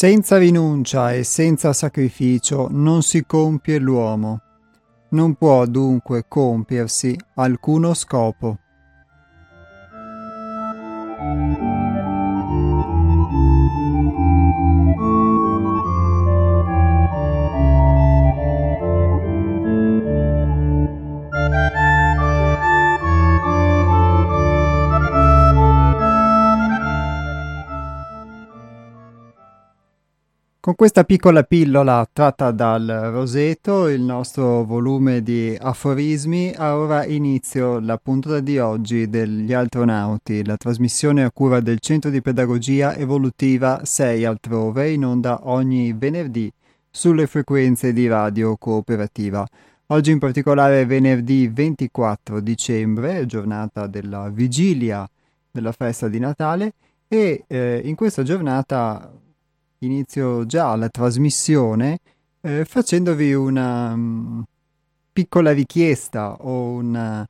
Senza rinuncia e senza sacrificio non si compie l'uomo. Non può dunque compiersi alcuno scopo. Con questa piccola pillola tratta dal Roseto, il nostro volume di aforismi, ha ora inizio la puntata di oggi degli Altronauti, la trasmissione a cura del Centro di Pedagogia Evolutiva 6 altrove, in onda ogni venerdì sulle frequenze di radio cooperativa. Oggi in particolare venerdì 24 dicembre, giornata della vigilia della festa di Natale e eh, in questa giornata inizio già la trasmissione eh, facendovi una um, piccola richiesta o una,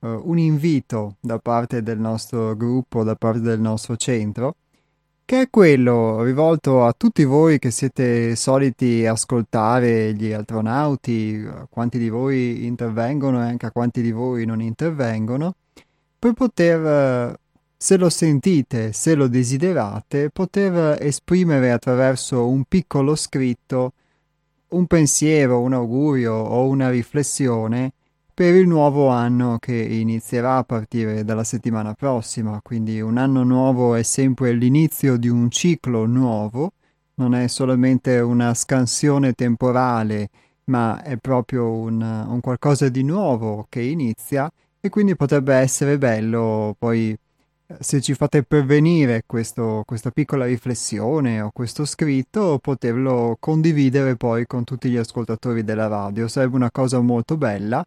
uh, un invito da parte del nostro gruppo, da parte del nostro centro, che è quello rivolto a tutti voi che siete soliti ascoltare gli astronauti, quanti di voi intervengono e anche a quanti di voi non intervengono, per poter uh, se lo sentite, se lo desiderate, poter esprimere attraverso un piccolo scritto un pensiero, un augurio o una riflessione per il nuovo anno che inizierà a partire dalla settimana prossima. Quindi un anno nuovo è sempre l'inizio di un ciclo nuovo, non è solamente una scansione temporale, ma è proprio un, un qualcosa di nuovo che inizia e quindi potrebbe essere bello poi se ci fate pervenire questo, questa piccola riflessione o questo scritto, poterlo condividere poi con tutti gli ascoltatori della radio. Sarebbe una cosa molto bella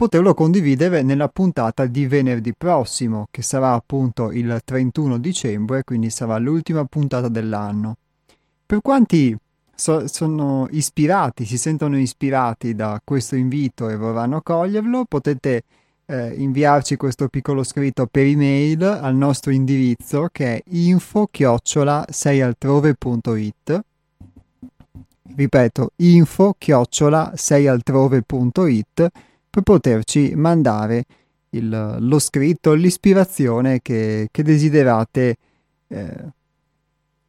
poterlo condividere nella puntata di venerdì prossimo, che sarà appunto il 31 dicembre, quindi sarà l'ultima puntata dell'anno. Per quanti so- sono ispirati, si sentono ispirati da questo invito e vorranno coglierlo, potete eh, inviarci questo piccolo scritto per email al nostro indirizzo che è info-seialtrove.it ripeto info-seialtrove.it per poterci mandare il, lo scritto, l'ispirazione che, che desiderate eh,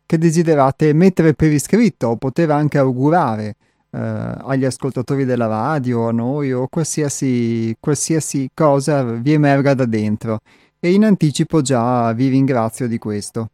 che desiderate mettere per iscritto o poter anche augurare eh, agli ascoltatori della radio, a noi o qualsiasi, qualsiasi cosa vi emerga da dentro. E in anticipo già vi ringrazio di questo.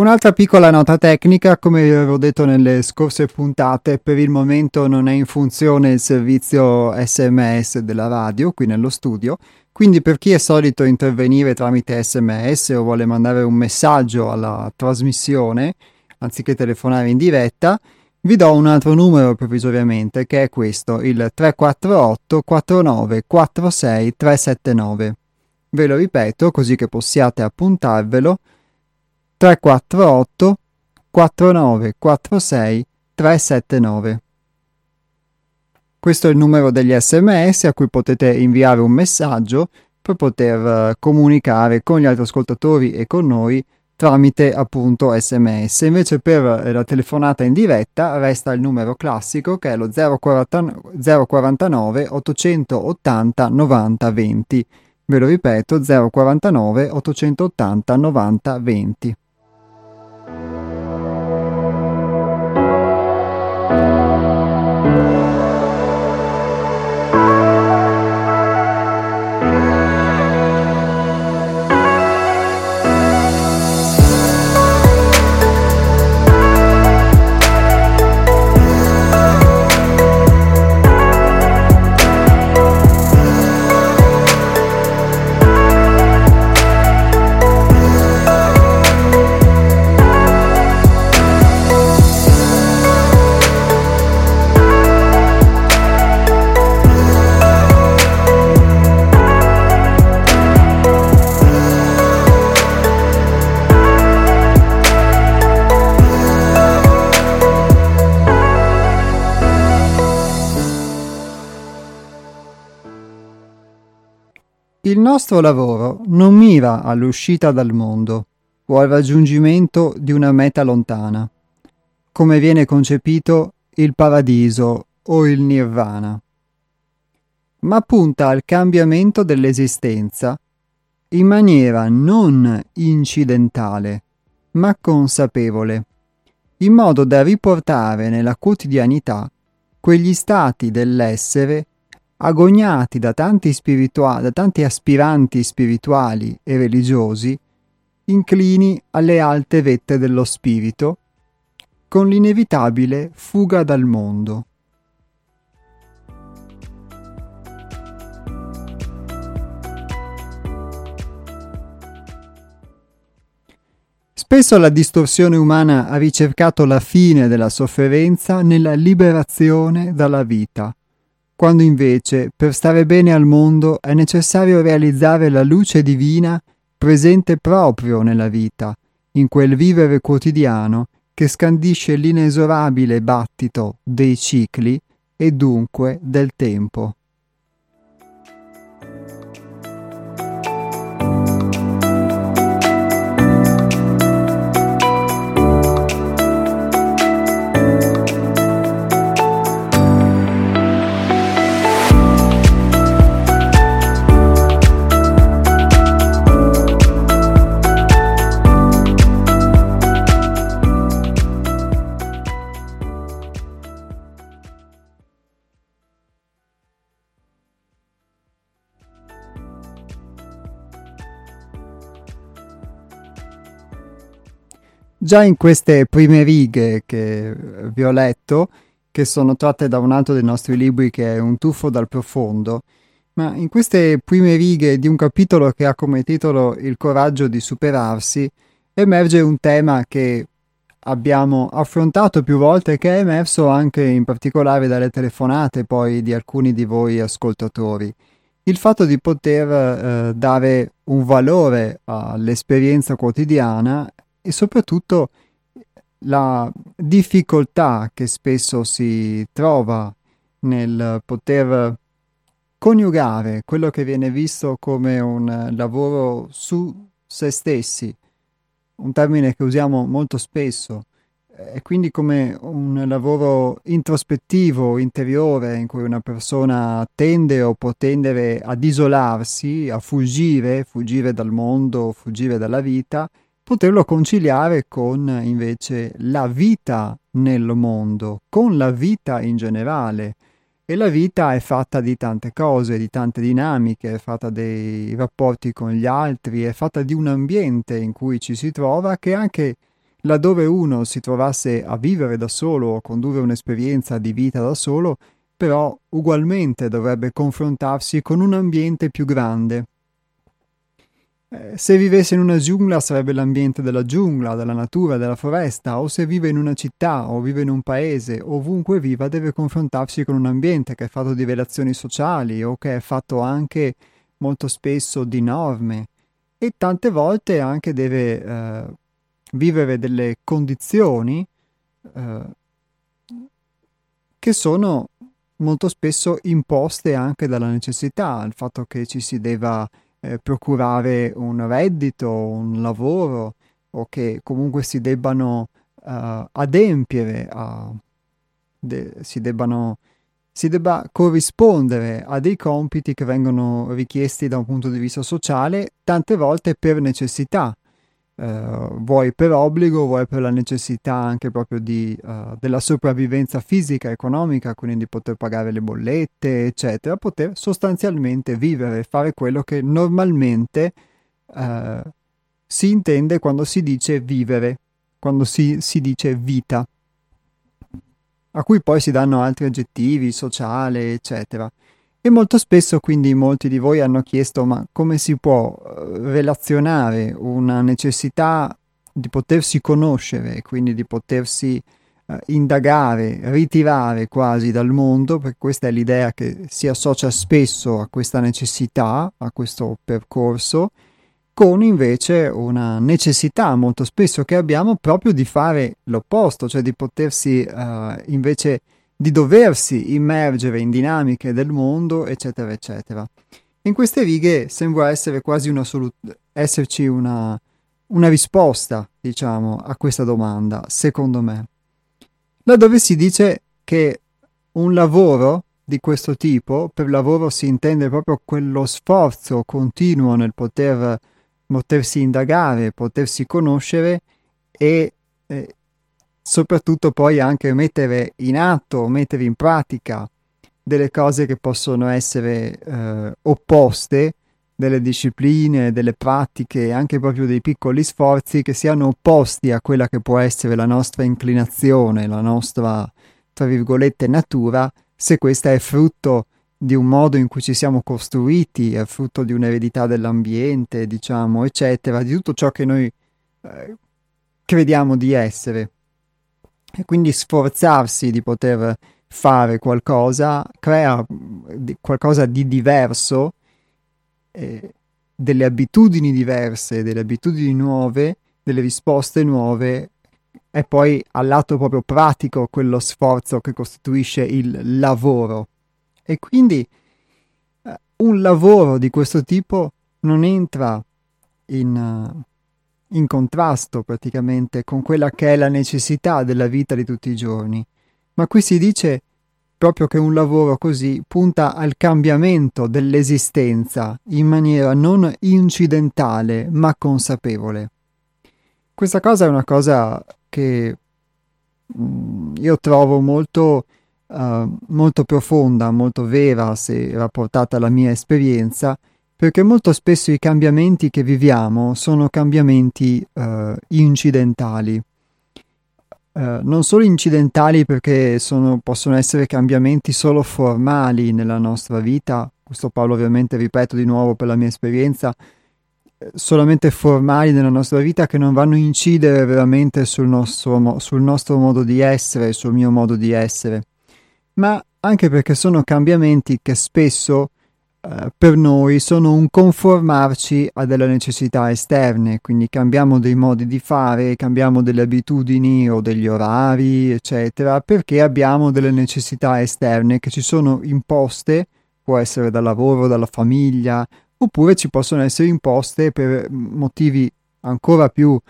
Un'altra piccola nota tecnica, come vi avevo detto nelle scorse puntate, per il momento non è in funzione il servizio SMS della radio qui nello studio, quindi per chi è solito intervenire tramite sms o vuole mandare un messaggio alla trasmissione, anziché telefonare in diretta, vi do un altro numero provvisoriamente che è questo, il 348 49 46 379. Ve lo ripeto così che possiate appuntarvelo 348 49 46 379. Questo è il numero degli sms a cui potete inviare un messaggio per poter uh, comunicare con gli altri ascoltatori e con noi tramite appunto sms. Invece per uh, la telefonata in diretta resta il numero classico che è lo 040, 049 880 90 20. Ve lo ripeto 049 880 90 20. Il nostro lavoro non mira all'uscita dal mondo o al raggiungimento di una meta lontana, come viene concepito il paradiso o il nirvana, ma punta al cambiamento dell'esistenza in maniera non incidentale, ma consapevole, in modo da riportare nella quotidianità quegli stati dell'essere agognati da tanti, spiritua- da tanti aspiranti spirituali e religiosi, inclini alle alte vette dello spirito, con l'inevitabile fuga dal mondo. Spesso la distorsione umana ha ricercato la fine della sofferenza nella liberazione dalla vita, quando invece per stare bene al mondo è necessario realizzare la luce divina presente proprio nella vita, in quel vivere quotidiano che scandisce l'inesorabile battito dei cicli e dunque del tempo. Già in queste prime righe che vi ho letto, che sono tratte da un altro dei nostri libri che è Un tuffo dal profondo, ma in queste prime righe di un capitolo che ha come titolo Il coraggio di superarsi, emerge un tema che abbiamo affrontato più volte che è emerso anche in particolare dalle telefonate poi di alcuni di voi ascoltatori. Il fatto di poter eh, dare un valore all'esperienza quotidiana e soprattutto la difficoltà che spesso si trova nel poter coniugare quello che viene visto come un lavoro su se stessi, un termine che usiamo molto spesso, e quindi come un lavoro introspettivo, interiore, in cui una persona tende o può tendere ad isolarsi, a fuggire, fuggire dal mondo, fuggire dalla vita, poterlo conciliare con invece la vita nel mondo, con la vita in generale. E la vita è fatta di tante cose, di tante dinamiche, è fatta dei rapporti con gli altri, è fatta di un ambiente in cui ci si trova che anche laddove uno si trovasse a vivere da solo o a condurre un'esperienza di vita da solo, però ugualmente dovrebbe confrontarsi con un ambiente più grande, eh, se vivesse in una giungla sarebbe l'ambiente della giungla, della natura, della foresta, o se vive in una città o vive in un paese, ovunque viva deve confrontarsi con un ambiente che è fatto di relazioni sociali o che è fatto anche molto spesso di norme. E tante volte anche deve eh, vivere delle condizioni eh, che sono molto spesso imposte anche dalla necessità, il fatto che ci si debba eh, procurare un reddito, un lavoro o che comunque si debbano uh, adempiere, a, de, si, debbano, si debba corrispondere a dei compiti che vengono richiesti da un punto di vista sociale, tante volte per necessità eh, vuoi per obbligo, vuoi per la necessità anche proprio di, uh, della sopravvivenza fisica, economica, quindi di poter pagare le bollette, eccetera, poter sostanzialmente vivere, fare quello che normalmente uh, si intende quando si dice vivere, quando si, si dice vita, a cui poi si danno altri aggettivi, sociale, eccetera. E molto spesso quindi molti di voi hanno chiesto ma come si può eh, relazionare una necessità di potersi conoscere, quindi di potersi uh, indagare, ritirare quasi dal mondo, perché questa è l'idea che si associa spesso a questa necessità, a questo percorso, con invece una necessità molto spesso che abbiamo proprio di fare l'opposto, cioè di potersi uh, invece di doversi immergere in dinamiche del mondo, eccetera, eccetera. In queste righe sembra essere quasi una solu- esserci una, una risposta, diciamo, a questa domanda, secondo me. Laddove si dice che un lavoro di questo tipo, per lavoro si intende proprio quello sforzo continuo nel poter potersi indagare, potersi conoscere e eh, soprattutto poi anche mettere in atto, mettere in pratica delle cose che possono essere eh, opposte, delle discipline, delle pratiche, anche proprio dei piccoli sforzi che siano opposti a quella che può essere la nostra inclinazione, la nostra, tra virgolette, natura, se questa è frutto di un modo in cui ci siamo costruiti, è frutto di un'eredità dell'ambiente, diciamo, eccetera, di tutto ciò che noi eh, crediamo di essere. E quindi sforzarsi di poter fare qualcosa crea qualcosa di diverso, eh, delle abitudini diverse, delle abitudini nuove, delle risposte nuove e poi al lato proprio pratico quello sforzo che costituisce il lavoro. E quindi eh, un lavoro di questo tipo non entra in, uh, in contrasto praticamente con quella che è la necessità della vita di tutti i giorni. Ma qui si dice proprio che un lavoro così punta al cambiamento dell'esistenza in maniera non incidentale ma consapevole. Questa cosa è una cosa che mm, io trovo molto, uh, molto profonda, molto vera se rapportata alla mia esperienza perché molto spesso i cambiamenti che viviamo sono cambiamenti uh, incidentali. Uh, non solo incidentali perché sono, possono essere cambiamenti solo formali nella nostra vita, questo Paolo ovviamente ripeto di nuovo per la mia esperienza, eh, solamente formali nella nostra vita che non vanno a incidere veramente sul nostro, sul nostro modo di essere, sul mio modo di essere, ma anche perché sono cambiamenti che spesso eh, per noi sono un conformarci a delle necessità esterne, quindi cambiamo dei modi di fare, cambiamo delle abitudini o degli orari, eccetera, perché abbiamo delle necessità esterne che ci sono imposte, può essere dal lavoro, dalla famiglia, oppure ci possono essere imposte per motivi ancora più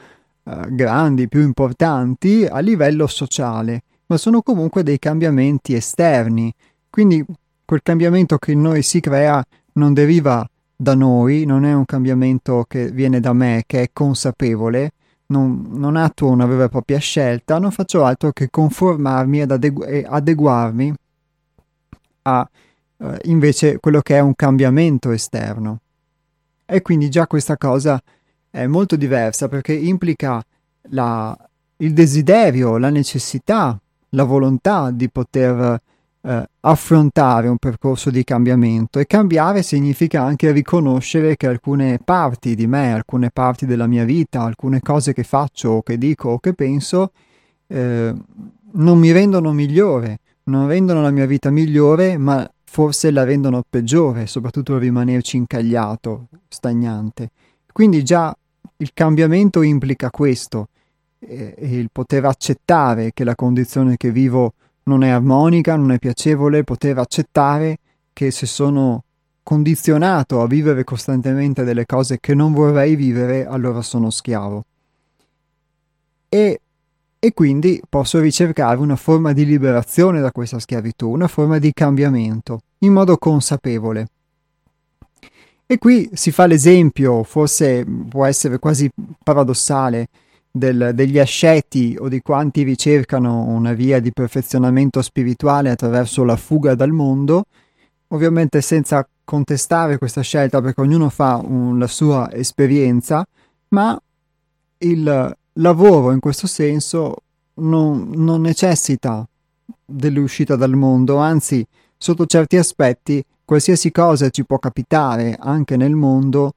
eh, grandi, più importanti a livello sociale, ma sono comunque dei cambiamenti esterni. Quindi quel cambiamento che in noi si crea non deriva da noi, non è un cambiamento che viene da me, che è consapevole, non, non attuo una vera e propria scelta, non faccio altro che conformarmi ed adegu- e adeguarmi a eh, invece quello che è un cambiamento esterno. E quindi già questa cosa è molto diversa perché implica la, il desiderio, la necessità, la volontà di poter eh, affrontare un percorso di cambiamento e cambiare significa anche riconoscere che alcune parti di me, alcune parti della mia vita, alcune cose che faccio o che dico o che penso eh, non mi rendono migliore, non rendono la mia vita migliore, ma forse la rendono peggiore, soprattutto rimanerci incagliato, stagnante. Quindi già il cambiamento implica questo, eh, il poter accettare che la condizione che vivo non è armonica, non è piacevole, poter accettare che se sono condizionato a vivere costantemente delle cose che non vorrei vivere, allora sono schiavo. E, e quindi posso ricercare una forma di liberazione da questa schiavitù, una forma di cambiamento, in modo consapevole. E qui si fa l'esempio, forse può essere quasi paradossale, del, degli asceti o di quanti ricercano una via di perfezionamento spirituale attraverso la fuga dal mondo, ovviamente senza contestare questa scelta perché ognuno fa un, la sua esperienza, ma il lavoro in questo senso non, non necessita dell'uscita dal mondo, anzi sotto certi aspetti qualsiasi cosa ci può capitare anche nel mondo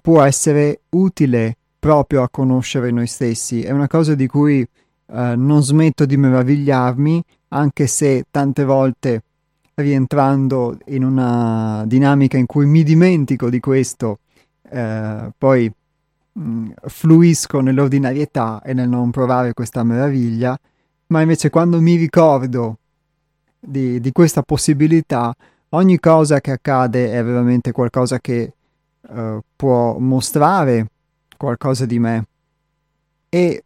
può essere utile proprio a conoscere noi stessi. È una cosa di cui eh, non smetto di meravigliarmi, anche se tante volte rientrando in una dinamica in cui mi dimentico di questo, eh, poi mh, mm, fluisco nell'ordinarietà e nel non provare questa meraviglia, ma invece quando mi ricordo di, di questa possibilità, ogni cosa che accade è veramente qualcosa che uh, può mostrare qualcosa di me. E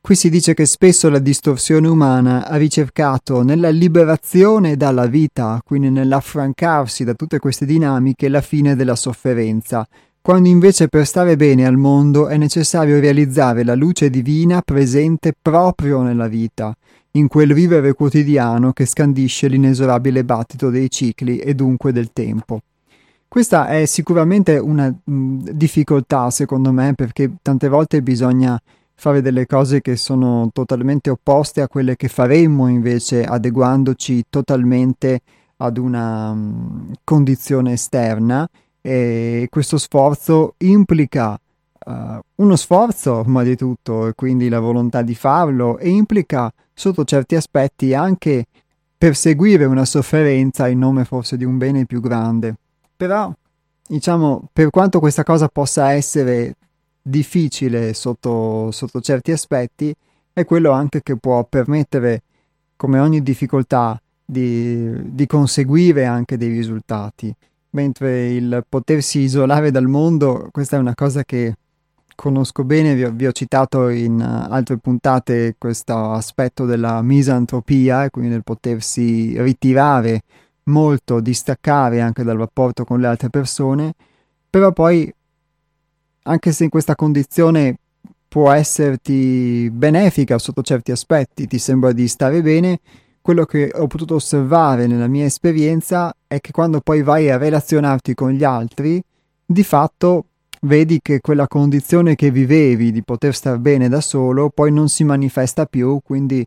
qui si dice che spesso la distorsione umana ha ricercato nella liberazione dalla vita, quindi nell'affrancarsi da tutte queste dinamiche, la fine della sofferenza, quando invece per stare bene al mondo è necessario realizzare la luce divina presente proprio nella vita, in quel vivere quotidiano che scandisce l'inesorabile battito dei cicli e dunque del tempo. Questa è sicuramente una mh, difficoltà, secondo me, perché tante volte bisogna fare delle cose che sono totalmente opposte a quelle che faremmo invece adeguandoci totalmente ad una mh, condizione esterna e questo sforzo implica uh, uno sforzo ma di tutto e quindi la volontà di farlo e implica sotto certi aspetti anche perseguire una sofferenza in nome forse di un bene più grande. Però, diciamo, per quanto questa cosa possa essere difficile sotto, sotto certi aspetti, è quello anche che può permettere, come ogni difficoltà, di, di conseguire anche dei risultati. Mentre il potersi isolare dal mondo, questa è una cosa che conosco bene, vi ho, vi ho citato in altre puntate questo aspetto della misantropia, e quindi del potersi ritirare molto, distaccare anche dal rapporto con le altre persone, però poi, anche se in questa condizione può esserti benefica sotto certi aspetti, ti sembra di stare bene, quello che ho potuto osservare nella mia esperienza è che quando poi vai a relazionarti con gli altri, di fatto vedi che quella condizione che vivevi di poter star bene da solo poi non si manifesta più, quindi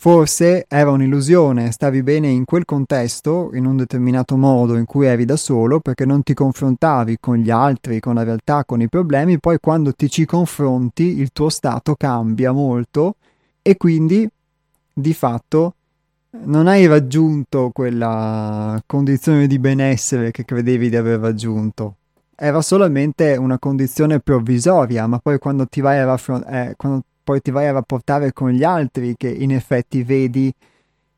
forse era un'illusione, stavi bene in quel contesto, in un determinato modo in cui eri da solo, perché non ti confrontavi con gli altri, con la realtà, con i problemi, poi quando ti ci confronti il tuo stato cambia molto e quindi di fatto non hai raggiunto quella condizione di benessere che credevi di aver raggiunto. Era solamente una condizione provvisoria, ma poi quando ti vai a, raffron- eh, poi ti vai a rapportare con gli altri che in effetti vedi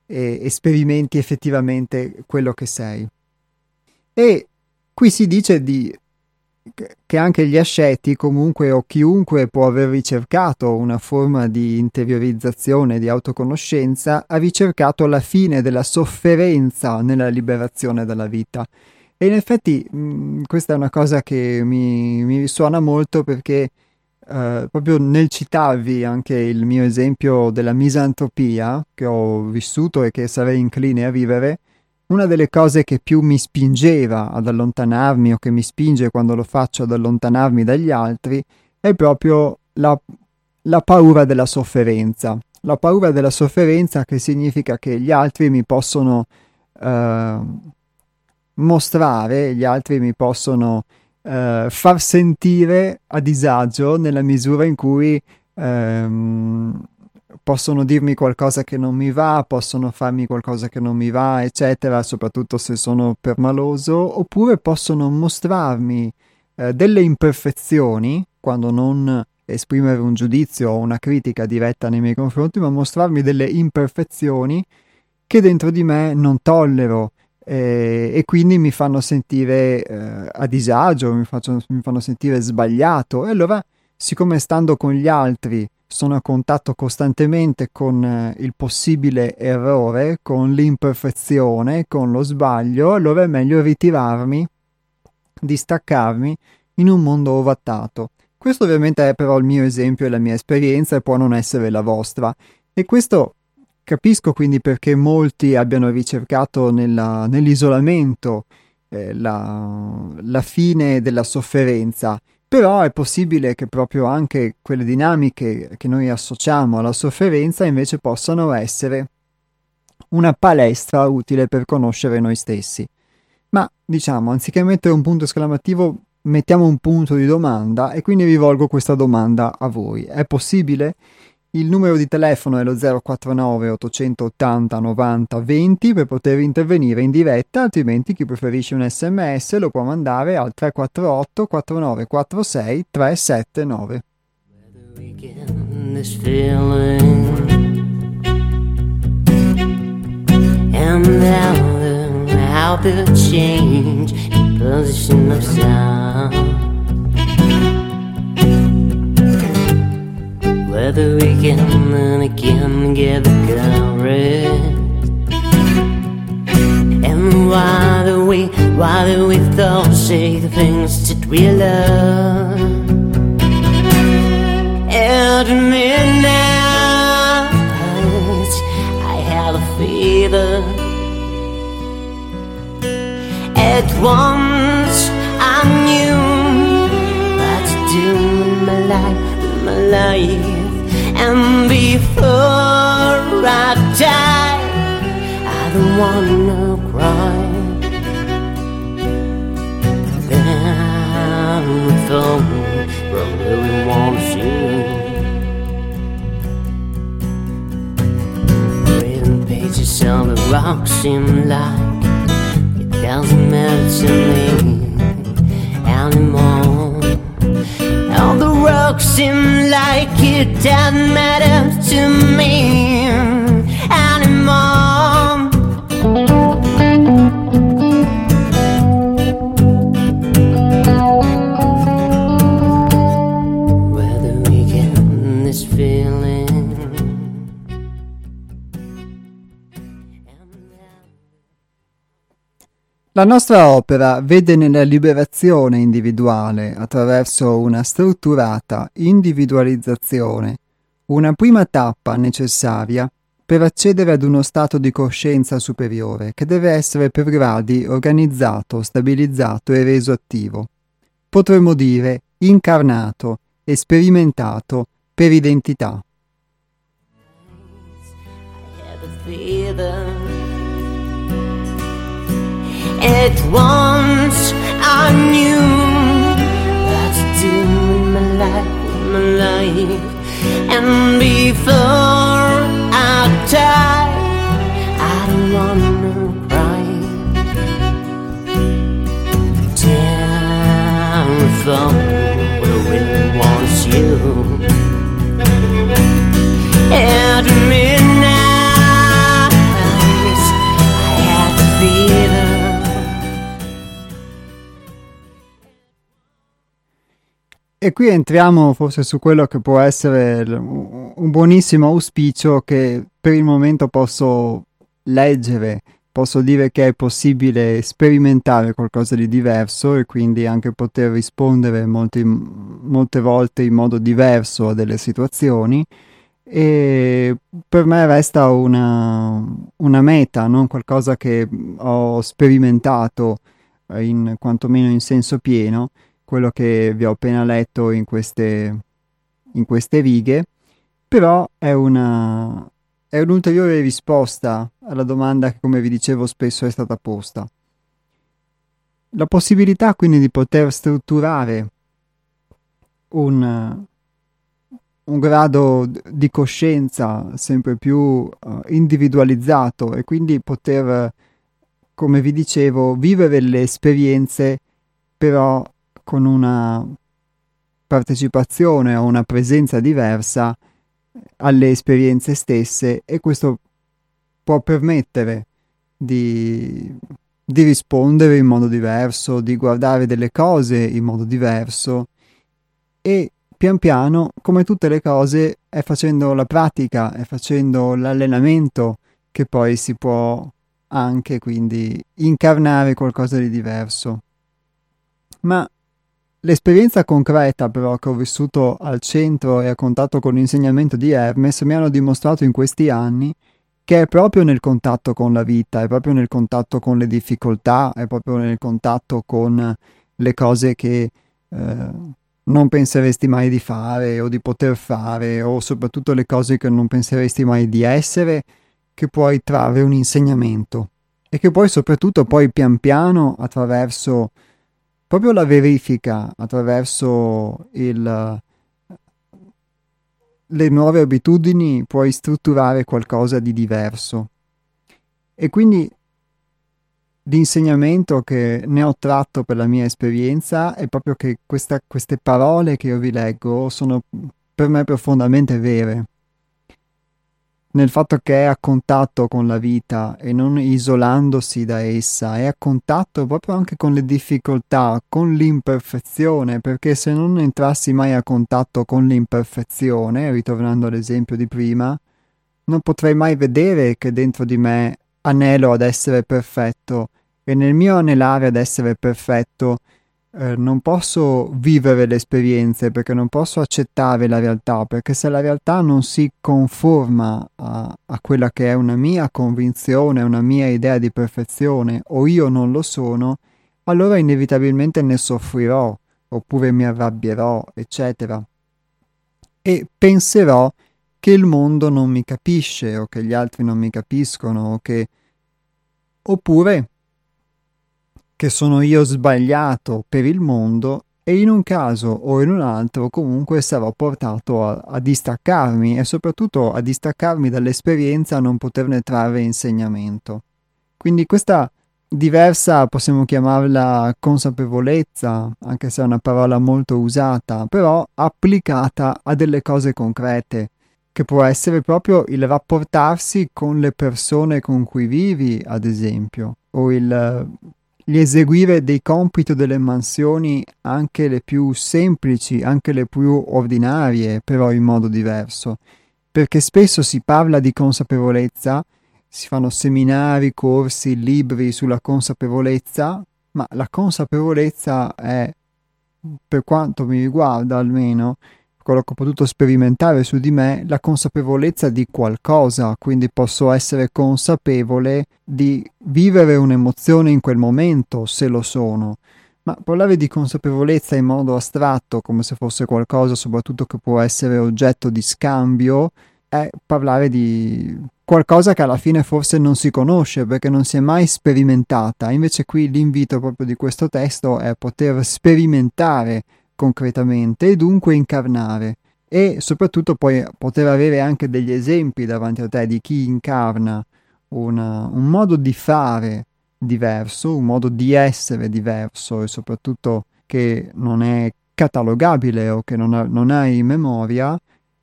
e, e sperimenti effettivamente quello che sei. E qui si dice di che anche gli asceti comunque o chiunque può aver ricercato una forma di interiorizzazione, di autoconoscenza, ha ricercato la fine della sofferenza nella liberazione dalla vita. E in effetti mh, mm, questa è una cosa che mi, mi risuona molto perché Uh, proprio nel citarvi anche il mio esempio della misantropia che ho vissuto e che sarei incline a vivere, una delle cose che più mi spingeva ad allontanarmi o che mi spinge quando lo faccio ad allontanarmi dagli altri è proprio la, la paura della sofferenza. La paura della sofferenza che significa che gli altri mi possono eh, mostrare, gli altri mi possono eh, far sentire a disagio nella misura in cui ehm, possono dirmi qualcosa che non mi va, possono farmi qualcosa che non mi va, eccetera, soprattutto se sono permaloso, oppure possono mostrarmi eh, delle imperfezioni quando non esprimere un giudizio o una critica diretta nei miei confronti, ma mostrarmi delle imperfezioni che dentro di me non tollero eh, e quindi mi fanno sentire eh, a disagio, mi, faccio, mi fanno sentire sbagliato. E allora, siccome stando con gli altri sono a contatto costantemente con eh, il possibile errore, con l'imperfezione, con lo sbaglio, allora è meglio ritirarmi, distaccarmi in un mondo ovattato. Questo ovviamente è però il mio esempio e la mia esperienza e può non essere la vostra. E questo capisco quindi perché molti abbiano ricercato nella, nell'isolamento eh, la, la fine della sofferenza però è possibile che proprio anche quelle dinamiche che noi associamo alla sofferenza invece possano essere una palestra utile per conoscere noi stessi. Ma diciamo, anziché mettere un punto esclamativo, mettiamo un punto di domanda e quindi rivolgo questa domanda a voi. È possibile? Il numero di telefono è lo 049 880 90 20 per poter intervenire in diretta, altrimenti chi preferisce un sms lo può mandare al 348 4946 379. And Whether we can and again get the courage. And why do we, why do we say the things that we love? At midnight, I had a fever. At once, I knew what to do with my life, with my life. And before I die, I don't wanna cry. Then the phone really wants you. Reading pages on the rock seem like it doesn't matter to me anymore. All the rocks seem like it doesn't matter to me La nostra opera vede nella liberazione individuale, attraverso una strutturata individualizzazione, una prima tappa necessaria per accedere ad uno stato di coscienza superiore che deve essere per gradi organizzato, stabilizzato e reso attivo. Potremmo dire incarnato e sperimentato per identità. At once I knew what to do with my life, with my life. And before I die, I don't wanna cry. Telephone will really wants you. At midnight, I had the fever. E qui entriamo forse su quello che può essere un buonissimo auspicio che per il momento posso leggere, posso dire che è possibile sperimentare qualcosa di diverso e quindi anche poter rispondere molti- molte volte in modo diverso a delle situazioni. E per me resta una, una meta, non qualcosa che ho sperimentato in quantomeno in senso pieno quello che vi ho appena letto in queste, in queste righe, però è una, è un'ulteriore risposta alla domanda che, come vi dicevo, spesso è stata posta. La possibilità quindi di poter strutturare un, un grado di coscienza sempre più eh, individualizzato e quindi poter, come vi dicevo, vivere le esperienze però con una partecipazione o una presenza diversa alle esperienze stesse e questo può permettere di, di rispondere in modo diverso, di guardare delle cose in modo diverso e pian piano, come tutte le cose, è facendo la pratica, è facendo l'allenamento che poi si può anche quindi incarnare qualcosa di diverso. Ma L'esperienza concreta però che ho vissuto al centro e a contatto con l'insegnamento di Hermes mi hanno dimostrato in questi anni che è proprio nel contatto con la vita, è proprio nel contatto con le difficoltà, è proprio nel contatto con le cose che eh, non penseresti mai di fare o di poter fare o soprattutto le cose che non penseresti mai di essere che puoi trarre un insegnamento. E che poi soprattutto poi pian piano attraverso proprio la verifica attraverso il, le nuove abitudini puoi strutturare qualcosa di diverso. E quindi l'insegnamento che ne ho tratto per la mia esperienza è proprio che questa, queste parole che io vi leggo sono per me profondamente vere. Nel fatto che è a contatto con la vita e non isolandosi da essa, è a contatto proprio anche con le difficoltà, con l'imperfezione, perché se non entrassi mai a contatto con l'imperfezione, ritornando all'esempio di prima, non potrei mai vedere che dentro di me anelo ad essere perfetto e nel mio anelare ad essere perfetto eh, non posso vivere le esperienze perché non posso accettare la realtà, perché se la realtà non si conforma a, a quella che è una mia convinzione, una mia idea di perfezione, o io non lo sono, allora inevitabilmente ne soffrirò, oppure mi arrabbierò, eccetera. E penserò che il mondo non mi capisce, o che gli altri non mi capiscono, o che... oppure che sono io sbagliato per il mondo e in un caso o in un altro comunque sarò portato a, a distaccarmi e soprattutto a distaccarmi dall'esperienza a non poterne trarre insegnamento. Quindi questa diversa, possiamo chiamarla consapevolezza, anche se è una parola molto usata, però applicata a delle cose concrete, che può essere proprio il rapportarsi con le persone con cui vivi, ad esempio, o il eseguire dei compiti delle mansioni anche le più semplici, anche le più ordinarie, però in modo diverso, perché spesso si parla di consapevolezza, si fanno seminari, corsi, libri sulla consapevolezza, ma la consapevolezza è, per quanto mi riguarda almeno, quello che ho potuto sperimentare su di me, la consapevolezza di qualcosa, quindi posso essere consapevole di vivere un'emozione in quel momento, se lo sono. Ma parlare di consapevolezza in modo astratto, come se fosse qualcosa soprattutto che può essere oggetto di scambio, è parlare di qualcosa che alla fine forse non si conosce perché non si è mai sperimentata. Invece qui l'invito proprio di questo testo è poter sperimentare concretamente e dunque incarnare. E soprattutto poi poter avere anche degli esempi davanti a te di chi incarna una, un modo di fare diverso, un modo di essere diverso e soprattutto che non è catalogabile o che non, ha, non hai in memoria,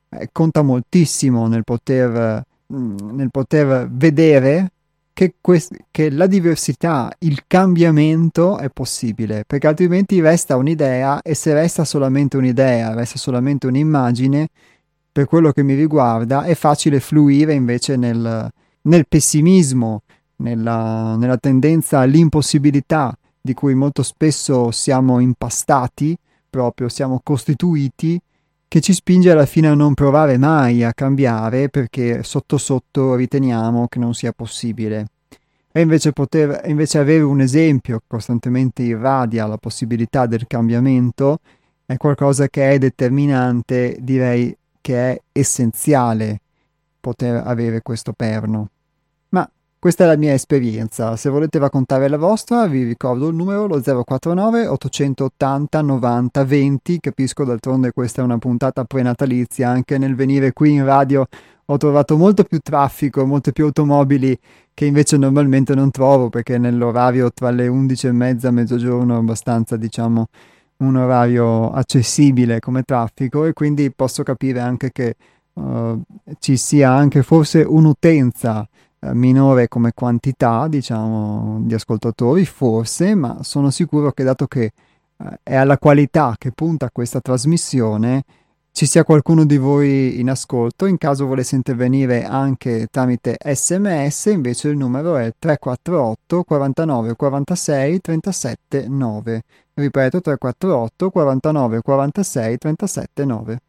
eh, conta moltissimo nel poter, nel poter vedere che, quest- che la diversità, il cambiamento è possibile, perché altrimenti resta un'idea e se resta solamente un'idea, resta solamente un'immagine, per quello che mi riguarda è facile fluire invece nel, nel pessimismo, nella, nella tendenza all'impossibilità di cui molto spesso siamo impastati, proprio siamo costituiti, che ci spinge alla fine a non provare mai a cambiare perché sotto sotto riteniamo che non sia possibile. E invece, poter, invece avere un esempio che costantemente irradia la possibilità del cambiamento è qualcosa che è determinante, direi che è essenziale poter avere questo perno. Questa è la mia esperienza, se volete raccontare la vostra vi ricordo il numero lo 049 880 90 20, capisco d'altronde questa è una puntata prenatalizia, anche nel venire qui in radio ho trovato molto più traffico, molte più automobili che invece normalmente non trovo perché nell'orario tra le 11 e mezza e mezzogiorno è abbastanza diciamo un orario accessibile come traffico. E quindi posso capire anche che uh, ci sia anche forse un'utenza minore come quantità, diciamo, di ascoltatori, forse, ma sono sicuro che dato che eh, è alla qualità che punta questa trasmissione, ci sia qualcuno di voi in ascolto. In caso volesse intervenire anche tramite sms, invece il numero è 348 49 46 37 9. Ripeto 348 49 46 37 9.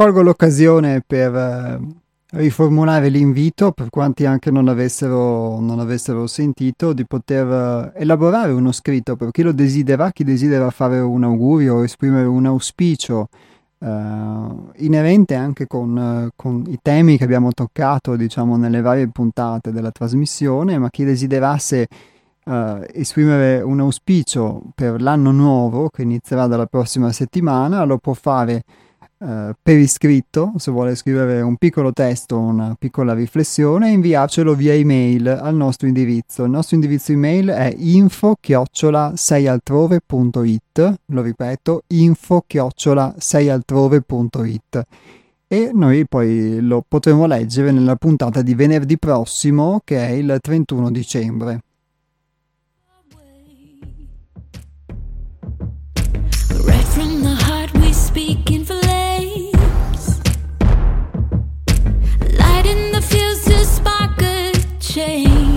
Colgo l'occasione per eh, riformulare l'invito per quanti anche non avessero, non avessero sentito di poter eh, elaborare uno scritto per chi lo desidera, chi desidera fare un augurio o esprimere un auspicio eh, inerente anche con, eh, con, i temi che abbiamo toccato diciamo nelle varie puntate della trasmissione, ma chi desiderasse Uh, esprimere un auspicio per l'anno nuovo che inizierà dalla prossima settimana, lo può fare uh, per iscritto, se vuole scrivere un piccolo testo, una piccola riflessione, inviarcelo via email al nostro indirizzo. Il nostro indirizzo email è info-seialtrove.it, lo ripeto, info-seialtrove.it e noi poi lo potremo leggere nella puntata di venerdì prossimo che è il 31 dicembre. speaking refuse to spark a change.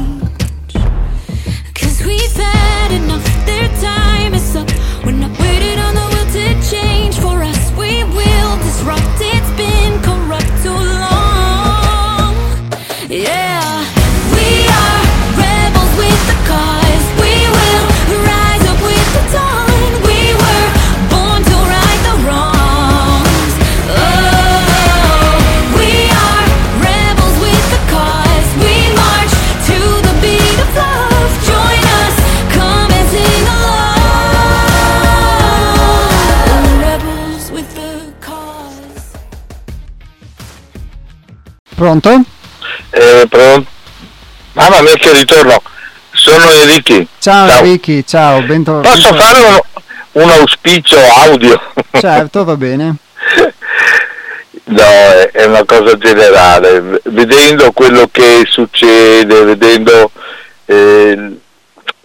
Pronto? Eh, pronto? Mamma mia che ritorno, sono Enrichi. Ciao, ciao. Enrichi, ciao, bentornato. Posso fare un, un, auspicio audio? Certo, va bene. No, è una cosa generale, vedendo quello che succede, vedendo eh,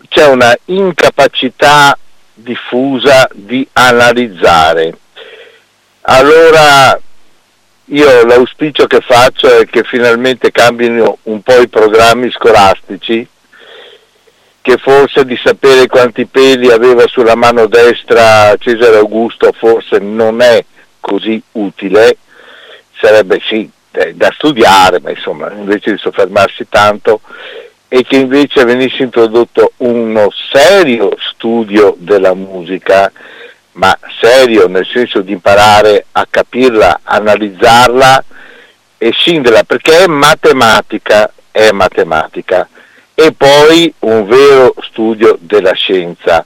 c'è una incapacità diffusa di analizzare. Allora io l'auspicio che faccio è che finalmente cambino un po' i programmi scolastici, che forse di sapere quanti peli aveva sulla mano destra Cesare Augusto forse non è così utile, sarebbe sì eh, da studiare, ma insomma invece di soffermarsi tanto, e che invece venisse introdotto uno serio studio della musica ma serio nel senso di imparare a capirla, analizzarla e scinderla, perché è matematica, è matematica. E poi un vero studio della scienza,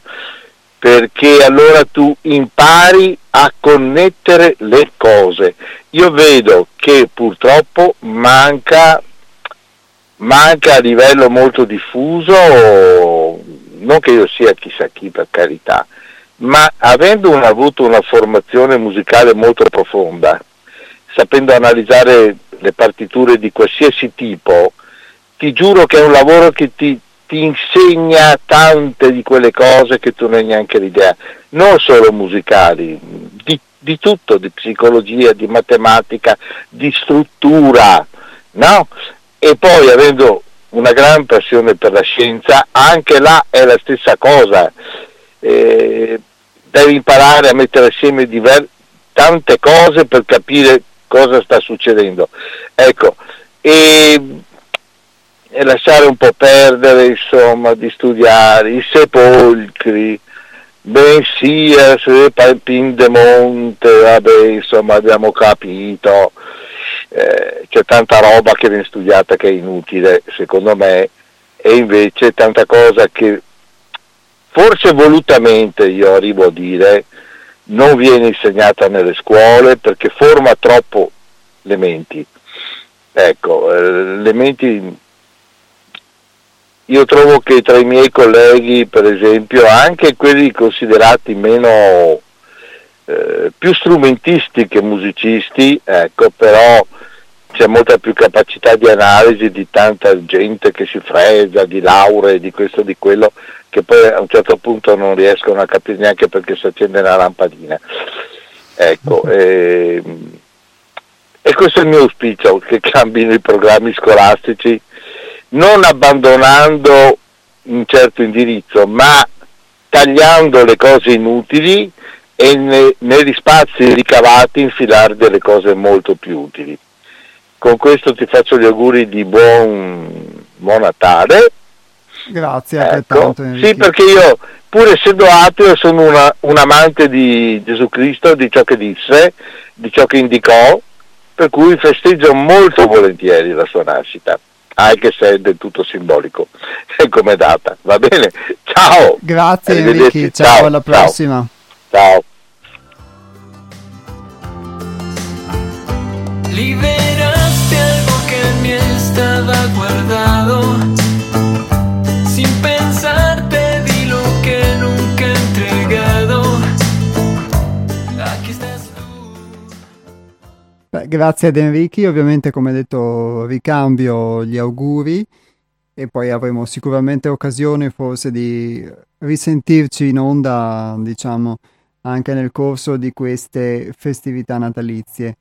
perché allora tu impari a connettere le cose. Io vedo che purtroppo manca, manca a livello molto diffuso, non che io sia chissà chi per carità, ma avendo un, avuto una formazione musicale molto profonda, sapendo analizzare le partiture di qualsiasi tipo, ti giuro che è un lavoro che ti, ti insegna tante di quelle cose che tu non hai neanche l'idea, non solo musicali, di, di tutto, di psicologia, di matematica, di struttura, no? E poi avendo una gran passione per la scienza, anche là è la stessa cosa. Eh, devi imparare a mettere assieme diver- tante cose per capire cosa sta succedendo. Ecco, e, e lasciare un po' perdere, insomma, di studiare i sepolcri, Messia, Pindemonte, vabbè, insomma, abbiamo capito. Eh, c'è tanta roba che viene studiata che è inutile, secondo me, e invece tanta cosa che forse volutamente io arrivo a dire, non viene insegnata nelle scuole perché forma troppo le menti. Ecco, eh, le menti, io trovo che tra i miei colleghi, per esempio, anche quelli considerati meno eh, più strumentisti che musicisti, ecco, però c'è molta più capacità di analisi di tanta gente che si frega di lauree, di questo di quello, che poi a un certo punto non riescono a capire neanche perché si accende la lampadina. Ecco, e, e questo è il mio auspicio, che cambino i programmi scolastici, non abbandonando un certo indirizzo, ma tagliando le cose inutili e ne, negli spazi ricavati infilare delle cose molto più utili. Con questo ti faccio gli auguri di buon, buon Natale. Grazie ecco. Sì, perché io, pur essendo ateo, sono una, un amante di Gesù Cristo, di ciò che disse, di ciò che indicò, per cui festeggio molto volentieri la sua nascita anche se è del tutto simbolico come data. Va bene? Ciao! Grazie Enrico, ciao, ciao, alla prossima. Ciao. Liberaste algo que me estaba guardado. Beh, grazie ad Enrico, ovviamente come detto ricambio gli auguri e poi avremo sicuramente occasione forse di risentirci in onda, diciamo, anche nel corso di queste festività natalizie.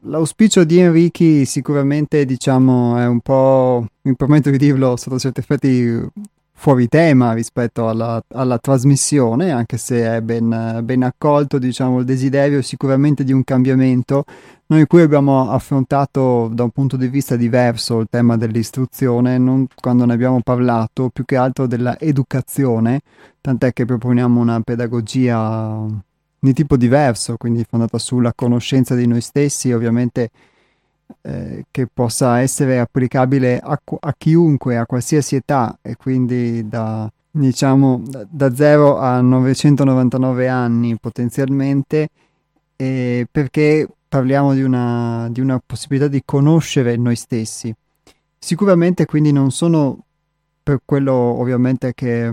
L'auspicio di Enrichi sicuramente, diciamo, è un po', mi permetto di dirlo, sotto certi effetti fuori tema rispetto alla, alla trasmissione, anche se è ben, ben, accolto, diciamo, il desiderio sicuramente di un cambiamento. Noi qui abbiamo affrontato da un punto di vista diverso il tema dell'istruzione, non quando ne abbiamo parlato, più che altro della educazione, tant'è che proponiamo una pedagogia di tipo diverso, quindi fondata sulla conoscenza di noi stessi, ovviamente eh, che possa essere applicabile a, a, chiunque, a qualsiasi età e quindi da, diciamo, da, da 0 a 999 anni potenzialmente, eh, perché parliamo di una, di una possibilità di conoscere noi stessi. Sicuramente quindi non sono per quello ovviamente che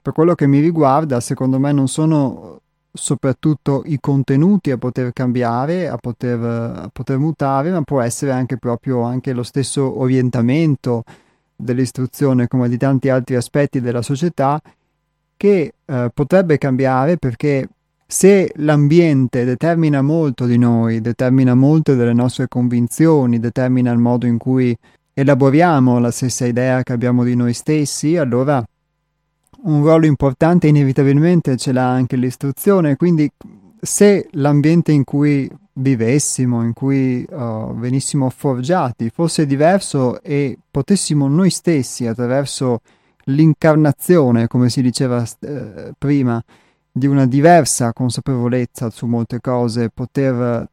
per quello che mi riguarda, secondo me non sono soprattutto i contenuti a poter cambiare, a poter, a poter mutare, ma può essere anche proprio anche lo stesso orientamento dell'istruzione come di tanti altri aspetti della società che eh, potrebbe cambiare perché se l'ambiente determina molto di noi, determina molto delle nostre convinzioni, determina il modo in cui elaboriamo la stessa idea che abbiamo di noi stessi, allora un ruolo importante inevitabilmente ce l'ha anche l'istruzione, quindi se l'ambiente in cui vivessimo, in cui uh, venissimo forgiati, fosse diverso e potessimo noi stessi, attraverso l'incarnazione, come si diceva eh, prima, di una diversa consapevolezza su molte cose, poter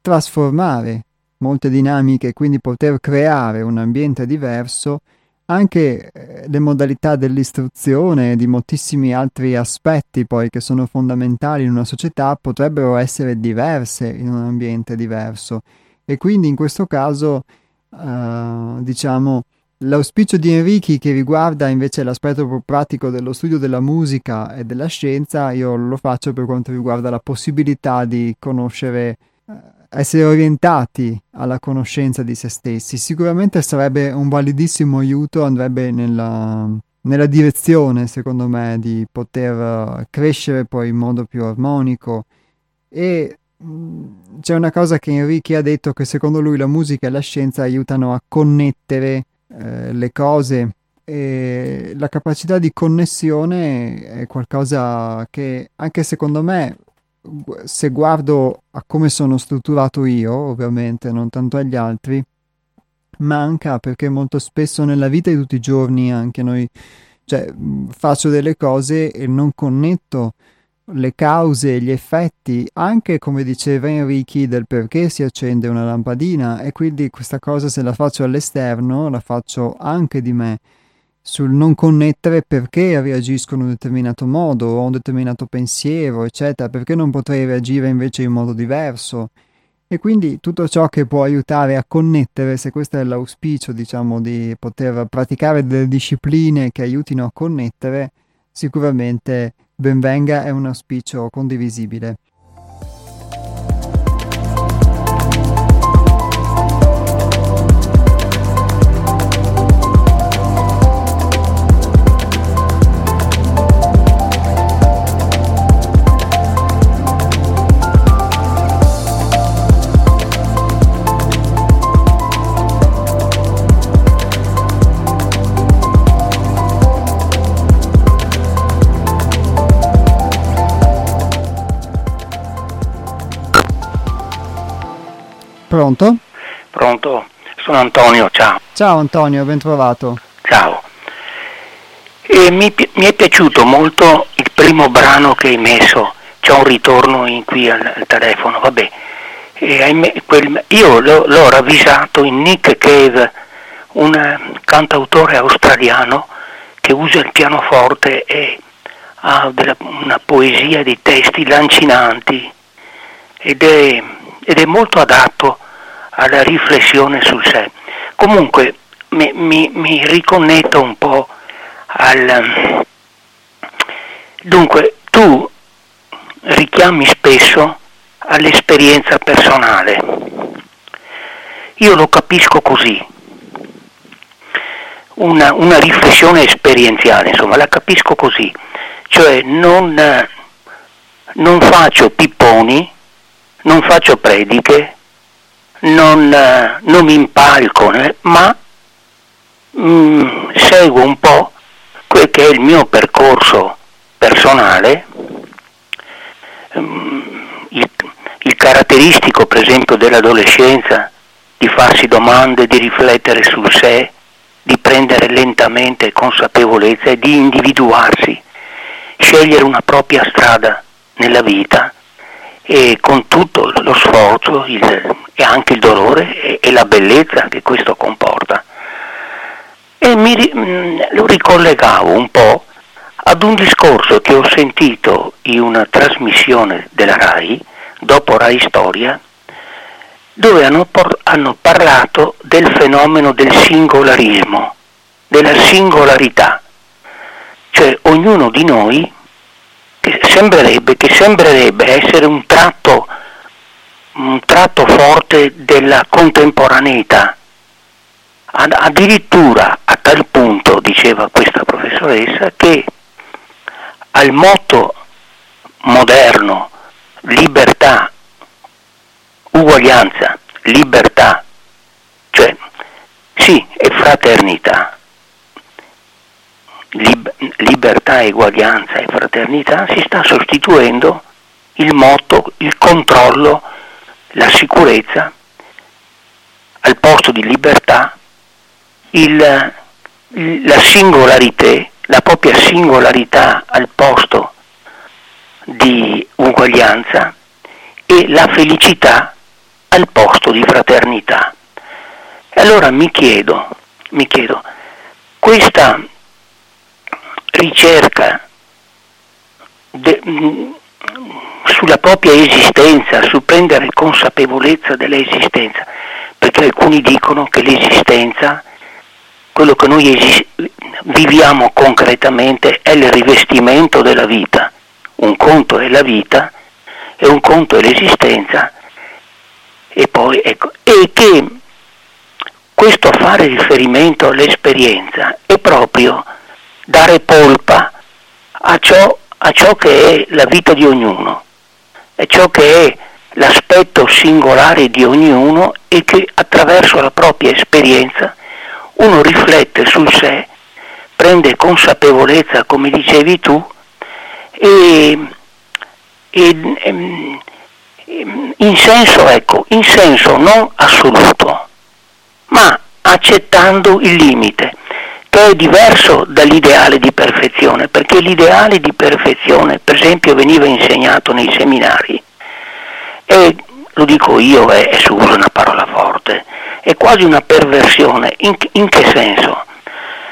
trasformare molte dinamiche, quindi poter creare un ambiente diverso, anche eh, le modalità dell'istruzione e di moltissimi altri aspetti poi che sono fondamentali in una società potrebbero essere diverse in un ambiente diverso. E quindi in questo caso uh, diciamo l'auspicio di Enrichi che riguarda invece l'aspetto pratico dello studio della musica e della scienza io lo faccio per quanto riguarda la possibilità di conoscere uh, essere orientati alla conoscenza di se stessi. Sicuramente sarebbe un validissimo aiuto, andrebbe nella, nella direzione, secondo me, di poter eh, crescere poi in modo più armonico. E mm, c'è una cosa che Enrique ha detto che secondo lui la musica e la scienza aiutano a connettere eh, le cose e la capacità di connessione è qualcosa che anche secondo me se guardo a come sono strutturato io, ovviamente, non tanto agli altri, manca perché molto spesso nella vita di tutti i giorni anche noi, cioè, faccio delle cose e non connetto le cause gli effetti, anche come diceva Enrichi, del perché si accende una lampadina e quindi questa cosa se la faccio all'esterno, la faccio anche di me sul non connettere perché reagiscono in un determinato modo o un determinato pensiero, eccetera, perché non potrei reagire invece in modo diverso. E quindi tutto ciò che può aiutare a connettere, se questo è l'auspicio, diciamo, di poter praticare delle discipline che aiutino a connettere, sicuramente benvenga, è un auspicio condivisibile. Pronto? Pronto? Sono Antonio, ciao. Ciao Antonio, ben trovato. Ciao. E mi, mi, è piaciuto molto il primo brano che hai messo, c'è un ritorno in qui al, al telefono, vabbè. Me, quel, io l'ho, l'ho, ravvisato in Nick Cave, un cantautore australiano che usa il pianoforte e ha della, una poesia di testi lancinanti ed è, ed è molto adatto alla riflessione sul sé. Comunque mi, mi, mi riconnetto un po' al... Dunque, tu richiami spesso all'esperienza personale. Io lo capisco così. Una, una riflessione esperienziale, insomma, la capisco così. Cioè non, non faccio pipponi, non faccio prediche, non, non mi impalco, eh, ma mh, mm, seguo un po' quel che è il mio percorso personale, mm, il, il caratteristico per esempio dell'adolescenza di farsi domande, di riflettere su sé, di prendere lentamente consapevolezza e di individuarsi, scegliere una propria strada nella vita e con tutto lo sforzo il, e anche il dolore e, e, la bellezza che questo comporta. E mi, mh, mm, lo ricollegavo un po' ad un discorso che ho sentito in una trasmissione della RAI, dopo RAI Storia, dove hanno, por- hanno parlato del fenomeno del singolarismo, della singolarità, cioè ognuno di noi sembrerebbe, che sembrerebbe essere un tratto, un tratto forte della contemporaneità. Addirittura a tal punto, diceva questa professoressa, che al motto moderno libertà, uguaglianza, libertà, cioè sì, è fraternità, lib- libertà, eguaglianza e fraternità, si sta sostituendo il motto, il controllo, la sicurezza, al posto di libertà, il, la singolarità, la propria singolarità al posto di uguaglianza e la felicità al posto di fraternità. E allora mi chiedo, mi chiedo, questa ricerca de, mm, sulla propria esistenza, su prendere consapevolezza dell'esistenza, perché alcuni dicono che l'esistenza, quello che noi esist- viviamo concretamente, è il rivestimento della vita. Un conto è la vita e un conto è l'esistenza e poi ecco, e che questo fare riferimento all'esperienza è proprio dare polpa a ciò, a ciò che è la vita di ognuno, a ciò che è l'aspetto singolare di ognuno e che attraverso la propria esperienza uno riflette su sé, prende consapevolezza, come dicevi tu, e, e, e in senso, ecco, in senso non assoluto, ma accettando il limite che è diverso dall'ideale di perfezione, perché l'ideale di perfezione, per esempio, veniva insegnato nei seminari, e lo dico io, è, è su uso una parola forte, è quasi una perversione. In, in che senso?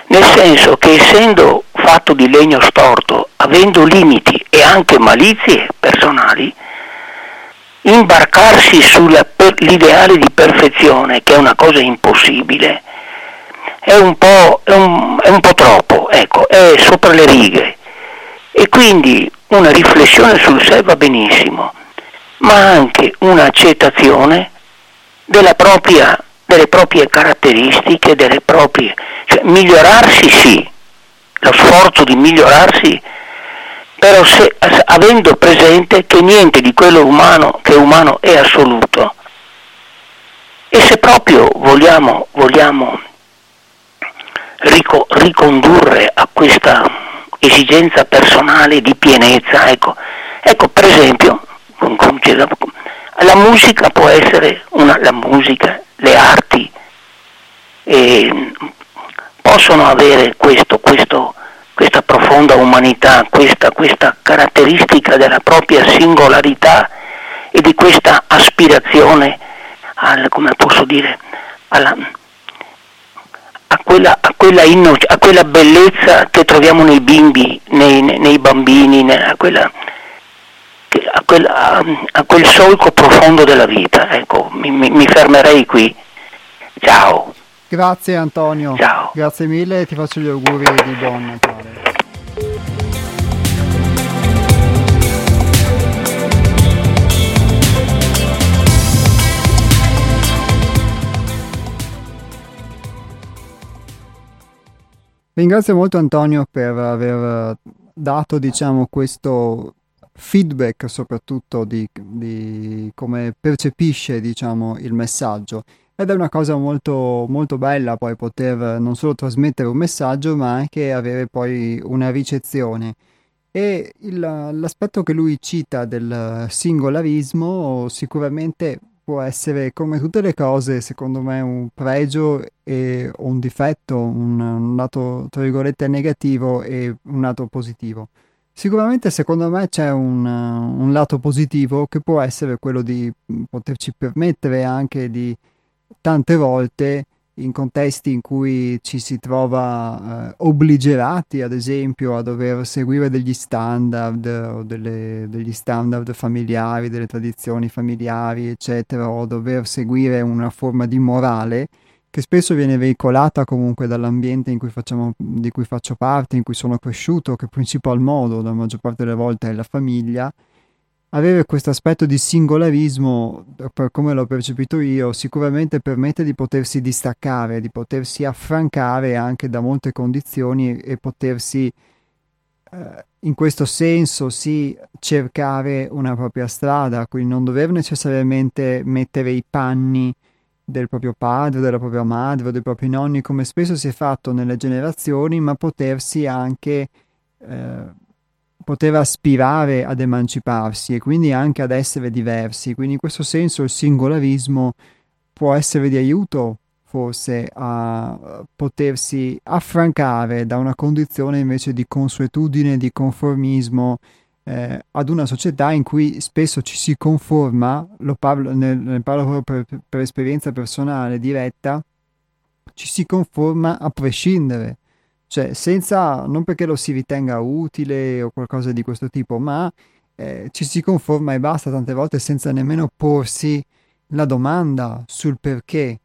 Nel senso che essendo fatto di legno storto, avendo limiti e anche malizie personali, imbarcarsi sull'ideale di perfezione, che è una cosa impossibile, è un po', è un, è un po troppo, ecco, è sopra le righe. E quindi una riflessione sul sé va benissimo, ma anche un'accettazione propria, delle proprie caratteristiche, delle proprie, cioè migliorarsi sì, lo sforzo di migliorarsi, però se, avendo presente che niente di quello umano, che è umano è assoluto. E se proprio vogliamo, vogliamo rico- ricondurre a questa esigenza personale di pienezza. Ecco, ecco per esempio, La musica può essere una, la musica, le arti eh, possono avere questo, questo, questa profonda umanità, questa, questa caratteristica della propria singolarità e di questa aspirazione al, come posso dire, alla, a, quella, a, quella innoc- a quella, bellezza che troviamo nei bimbi, nei, nei bambini, a, quella, a, quel, a, quel, solco profondo della vita. Ecco, mi, mi, mi fermerei qui. Ciao. Grazie Antonio. Ciao. Grazie mille e ti faccio gli auguri di buon Natale. Ringrazio molto Antonio per aver dato diciamo, questo feedback soprattutto di, di come percepisce diciamo, il messaggio. Ed è una cosa molto, molto bella poi poter non solo trasmettere un messaggio ma anche avere poi una ricezione. E il, l'aspetto che lui cita del singolarismo sicuramente può essere come tutte le cose, secondo me, un pregio e un difetto, un, un lato tra virgolette negativo e un lato positivo. Sicuramente secondo me c'è un, un, lato positivo che può essere quello di poterci permettere anche di tante volte in contesti in cui ci si trova eh, obbligerati, ad esempio, a dover seguire degli standard o delle, degli standard familiari, delle tradizioni familiari, eccetera, o dover seguire una forma di morale che spesso viene veicolata comunque dall'ambiente cui facciamo, di cui faccio parte, in cui sono cresciuto, che principal modo la maggior parte delle volte è la famiglia avere questo aspetto di singolarismo, per come l'ho percepito io, sicuramente permette di potersi distaccare, di potersi affrancare anche da molte condizioni e potersi eh, in questo senso sì cercare una propria strada, quindi non dover necessariamente mettere i panni del proprio padre, della propria madre o dei propri nonni, come spesso si è fatto nelle generazioni, ma potersi anche eh, poteva aspirare ad emanciparsi e quindi anche ad essere diversi. Quindi in questo senso il singolarismo può essere di aiuto forse a potersi affrancare da una condizione invece di consuetudine, di conformismo eh, ad una società in cui spesso ci si conforma, lo parlo, ne, ne parlo per, per esperienza personale diretta, ci si conforma a prescindere cioè senza, non perché lo si ritenga utile o qualcosa di questo tipo, ma eh, ci si conforma e basta tante volte senza nemmeno porsi la domanda sul perché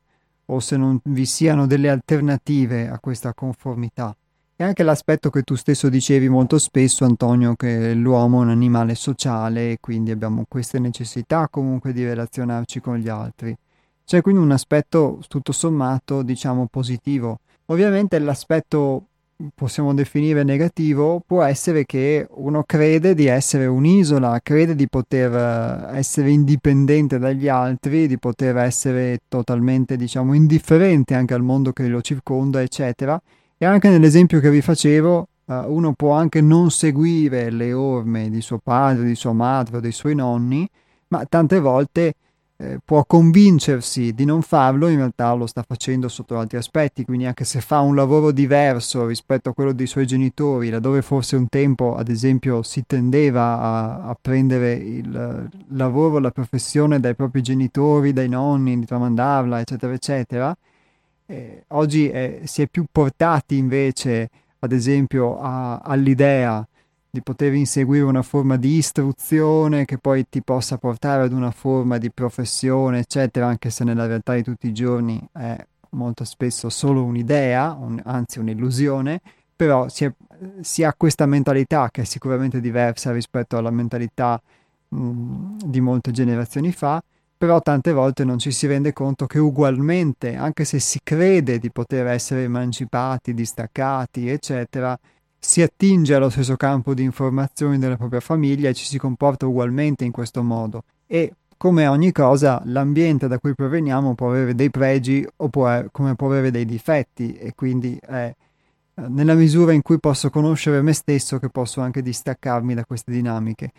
o se non vi siano delle alternative a questa conformità. E anche l'aspetto che tu stesso dicevi molto spesso, Antonio, che l'uomo è un animale sociale e quindi abbiamo queste necessità comunque di relazionarci con gli altri. C'è quindi un aspetto tutto sommato, diciamo, positivo. Ovviamente l'aspetto possiamo definire negativo può essere che uno crede di essere un'isola, crede di poter eh, essere indipendente dagli altri, di poter essere totalmente, diciamo, indifferente anche al mondo che lo circonda, eccetera. E anche nell'esempio che vi facevo, uh, uno può anche non seguire le orme di suo padre, di sua madre o dei suoi nonni, ma tante volte eh, può convincersi di non farlo, in realtà lo sta facendo sotto altri aspetti, quindi anche se fa un lavoro diverso rispetto a quello dei suoi genitori, laddove forse un tempo, ad esempio, si tendeva a, a prendere il lavoro, la professione dai propri genitori, dai nonni, di tramandarla, eccetera, eccetera, eh, oggi eh, si è più portati invece, ad esempio, a, all'idea di poter inseguire una forma di istruzione che poi ti possa portare ad una forma di professione, eccetera, anche se nella realtà di tutti i giorni è molto spesso solo un'idea, un, anzi un'illusione, però si, è, si, ha questa mentalità che è sicuramente diversa rispetto alla mentalità mh, di molte generazioni fa, però tante volte non ci si rende conto che ugualmente, anche se si crede di poter essere emancipati, distaccati, eccetera, si attinge allo stesso campo di informazioni della propria famiglia e ci si comporta ugualmente in questo modo. E come ogni cosa, l'ambiente da cui proveniamo può avere dei pregi o può, come può avere dei difetti e quindi è eh, nella misura in cui posso conoscere me stesso che posso anche distaccarmi da queste dinamiche.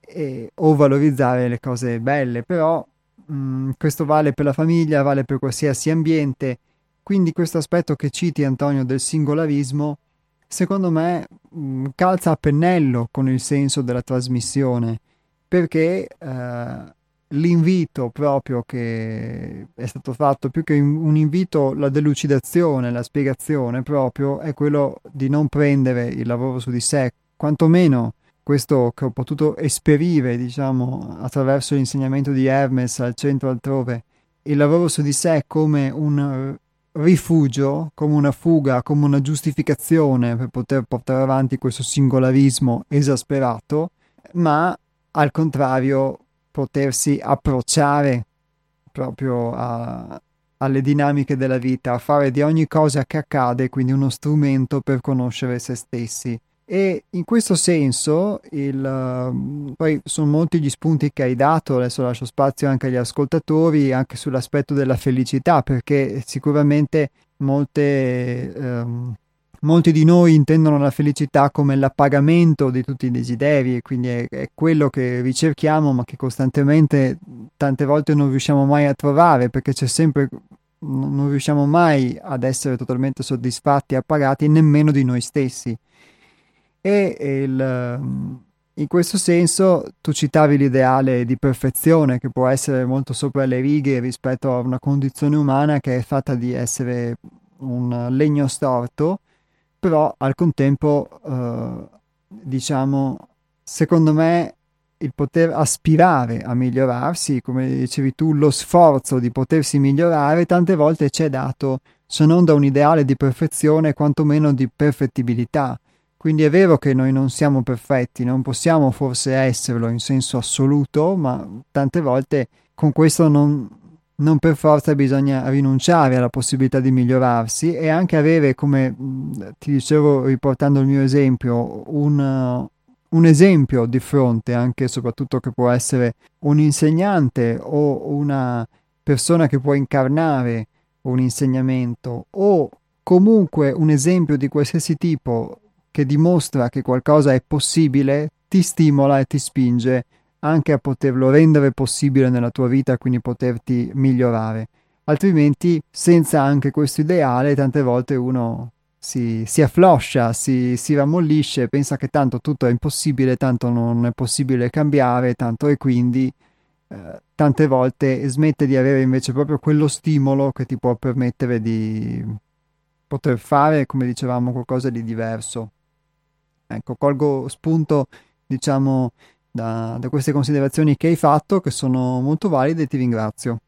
e, o valorizzare le cose belle, però mh, mm, questo vale per la famiglia, vale per qualsiasi ambiente, quindi questo aspetto che citi Antonio del singolarismo, secondo me mm, calza a pennello con il senso della trasmissione, perché eh, l'invito proprio che è stato fatto, più che un invito, la delucidazione, la spiegazione proprio, è quello di non prendere il lavoro su di sé, quantomeno questo che ho potuto esperire, diciamo, attraverso l'insegnamento di Hermes al centro altrove, il lavoro su di sé come un rifugio, come una fuga, come una giustificazione per poter portare avanti questo singolarismo esasperato, ma al contrario potersi approcciare proprio a, alle dinamiche della vita, a fare di ogni cosa che accade quindi uno strumento per conoscere se stessi. E in questo senso, il, uh, poi sono molti gli spunti che hai dato, adesso lascio spazio anche agli ascoltatori, anche sull'aspetto della felicità, perché sicuramente molte, um, molti di noi intendono la felicità come l'appagamento di tutti i desideri, quindi è, è quello che ricerchiamo, ma che costantemente tante volte non riusciamo mai a trovare, perché c'è sempre non riusciamo mai ad essere totalmente soddisfatti appagati nemmeno di noi stessi. E il, in questo senso tu citavi l'ideale di perfezione che può essere molto sopra le righe rispetto a una condizione umana che è fatta di essere un legno storto, però al contempo, eh, diciamo, secondo me il poter aspirare a migliorarsi, come dicevi tu, lo sforzo di potersi migliorare, tante volte ci è dato se non da un ideale di perfezione, quantomeno di perfettibilità. Quindi è vero che noi non siamo perfetti, non possiamo forse esserlo in senso assoluto, ma tante volte con questo non, non per forza bisogna rinunciare alla possibilità di migliorarsi e anche avere, come ti dicevo riportando il mio esempio, un, un esempio di fronte, anche e soprattutto che può essere un insegnante o una persona che può incarnare un insegnamento o comunque un esempio di qualsiasi tipo che dimostra che qualcosa è possibile, ti stimola e ti spinge anche a poterlo rendere possibile nella tua vita, quindi poterti migliorare. Altrimenti, senza anche questo ideale, tante volte uno si, si affloscia, si, si rammollisce, pensa che tanto tutto è impossibile, tanto non è possibile cambiare, tanto e quindi eh, tante volte smette di avere invece proprio quello stimolo che ti può permettere di poter fare, come dicevamo, qualcosa di diverso. Ecco, colgo spunto, diciamo, da, da queste considerazioni che hai fatto, che sono molto valide e ti ringrazio.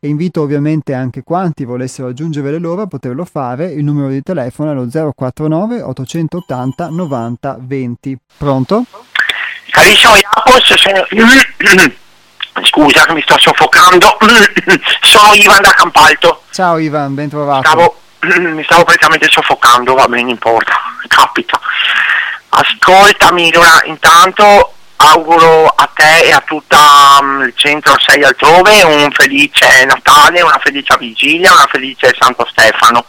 E invito ovviamente anche quanti volessero aggiungere le loro a poterlo fare. Il numero di telefono è lo 049 880 90 20. Pronto? Carissimo Iapos, sono... scusa mi sto soffocando, sono Ivan da Campalto. Ciao Ivan, ben trovato. Stavo, mi stavo praticamente soffocando, va bene, importa, capita. Ascoltami, allora, intanto auguro a te e a tutto um, il centro 6 altrove un felice Natale, una felice vigilia, una felice Santo Stefano.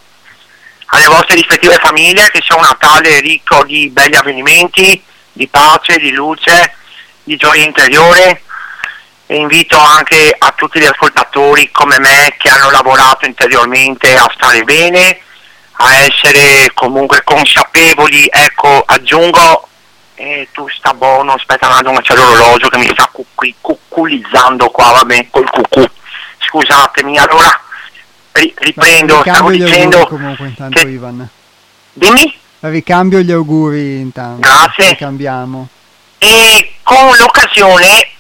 Alle vostre rispettive famiglie che sia un Natale ricco di belli avvenimenti, di pace, di luce, di gioia interiore e invito anche a tutti gli ascoltatori come me che hanno lavorato interiormente a stare bene, a essere comunque consapevoli, ecco aggiungo eh, tu sta buono, aspetta un attimo c'è l'orologio che mi sta cucui, cucculizzando qua, vabbè, col cucù. Scusatemi, allora ri- riprendo, stavo dicendo... comunque intanto che... Ivan. Dimmi? Ricambio gli auguri intanto. Grazie. Ricambiamo. E con l'occasione,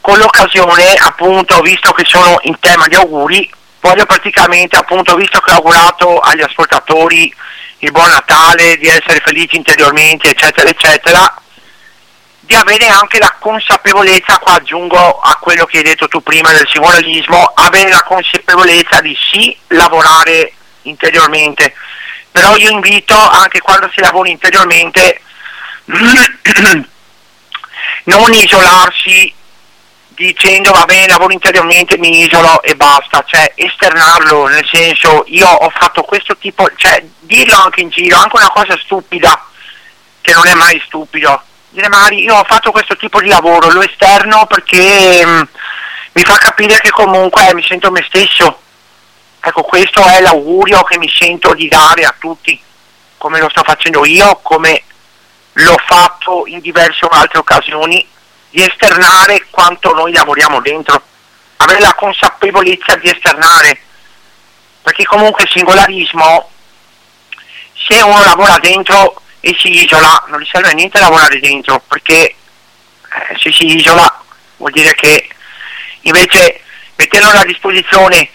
con l'occasione, appunto, visto che sono in tema di auguri, voglio praticamente, appunto, visto che ho augurato agli ascoltatori il buon Natale, di essere felici interiormente, eccetera, eccetera, di avere anche la consapevolezza, qua aggiungo a quello che hai detto tu prima del singolarismo, avere la consapevolezza di sì lavorare interiormente, però io invito anche quando si lavora interiormente non isolarsi dicendo va bene, lavoro interiormente, mi isolo e basta, cioè esternarlo, nel senso io ho fatto questo tipo, cioè dirlo anche in giro, anche una cosa stupida, che non è mai stupido, dire Mari, io ho fatto questo tipo di lavoro, lo esterno perché mh, mi fa capire che comunque mi sento me stesso. Ecco, questo è l'augurio che mi sento di dare a tutti, come lo sto facendo io, come l'ho fatto in diverse altre occasioni, di esternare quanto noi lavoriamo dentro, avere la consapevolezza di esternare, perché comunque il singolarismo, se uno lavora dentro e si isola, non gli serve niente lavorare dentro, perché eh, se si isola vuol dire che invece metterlo a disposizione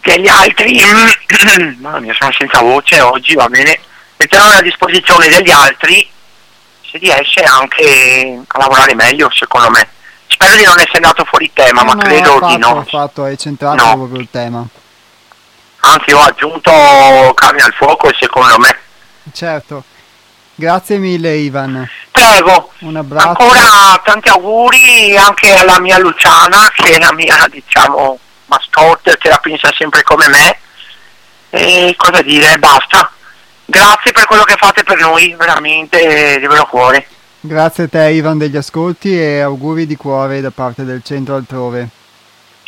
degli altri, mamma mia sono senza voce oggi, va bene, metterlo a disposizione degli altri si riesce anche a lavorare meglio secondo me. Spero di non essere andato fuori tema, no, ma credo fatto, di no. fatto, hai centrato no. proprio il tema. Anzi, ho aggiunto carne al fuoco secondo me. Certo. Grazie mille Ivan. Prego. Un abbraccio. Ancora tanti auguri anche alla mia Luciana, che è la mia, diciamo, mascotte, che la pensa sempre come me. E cosa dire, basta. Grazie per quello che fate per noi, veramente di vero cuore. Grazie a te Ivan degli ascolti e auguri di cuore da parte del centro altrove.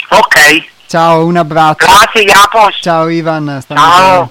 Ok. Ciao, un abbraccio. Grazie Iapos. Ciao Ivan. Ciao. Bene.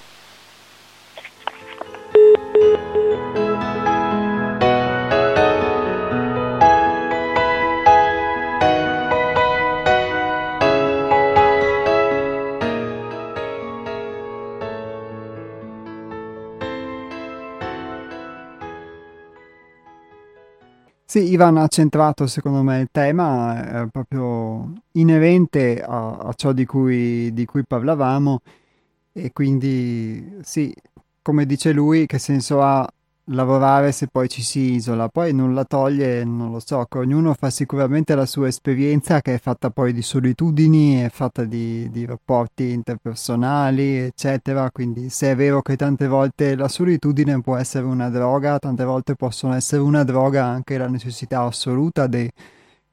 Sì, Ivan ha centrato secondo me il tema, è proprio inerente a, a ciò di cui, di cui parlavamo. E quindi sì, come dice lui, che senso ha lavorare se poi ci si isola, poi nulla toglie, non lo so, ognuno fa sicuramente la sua esperienza che è fatta poi di solitudini, è fatta di, di rapporti interpersonali, eccetera, quindi se è vero che tante volte la solitudine può essere una droga, tante volte possono essere una droga anche la necessità assoluta dei,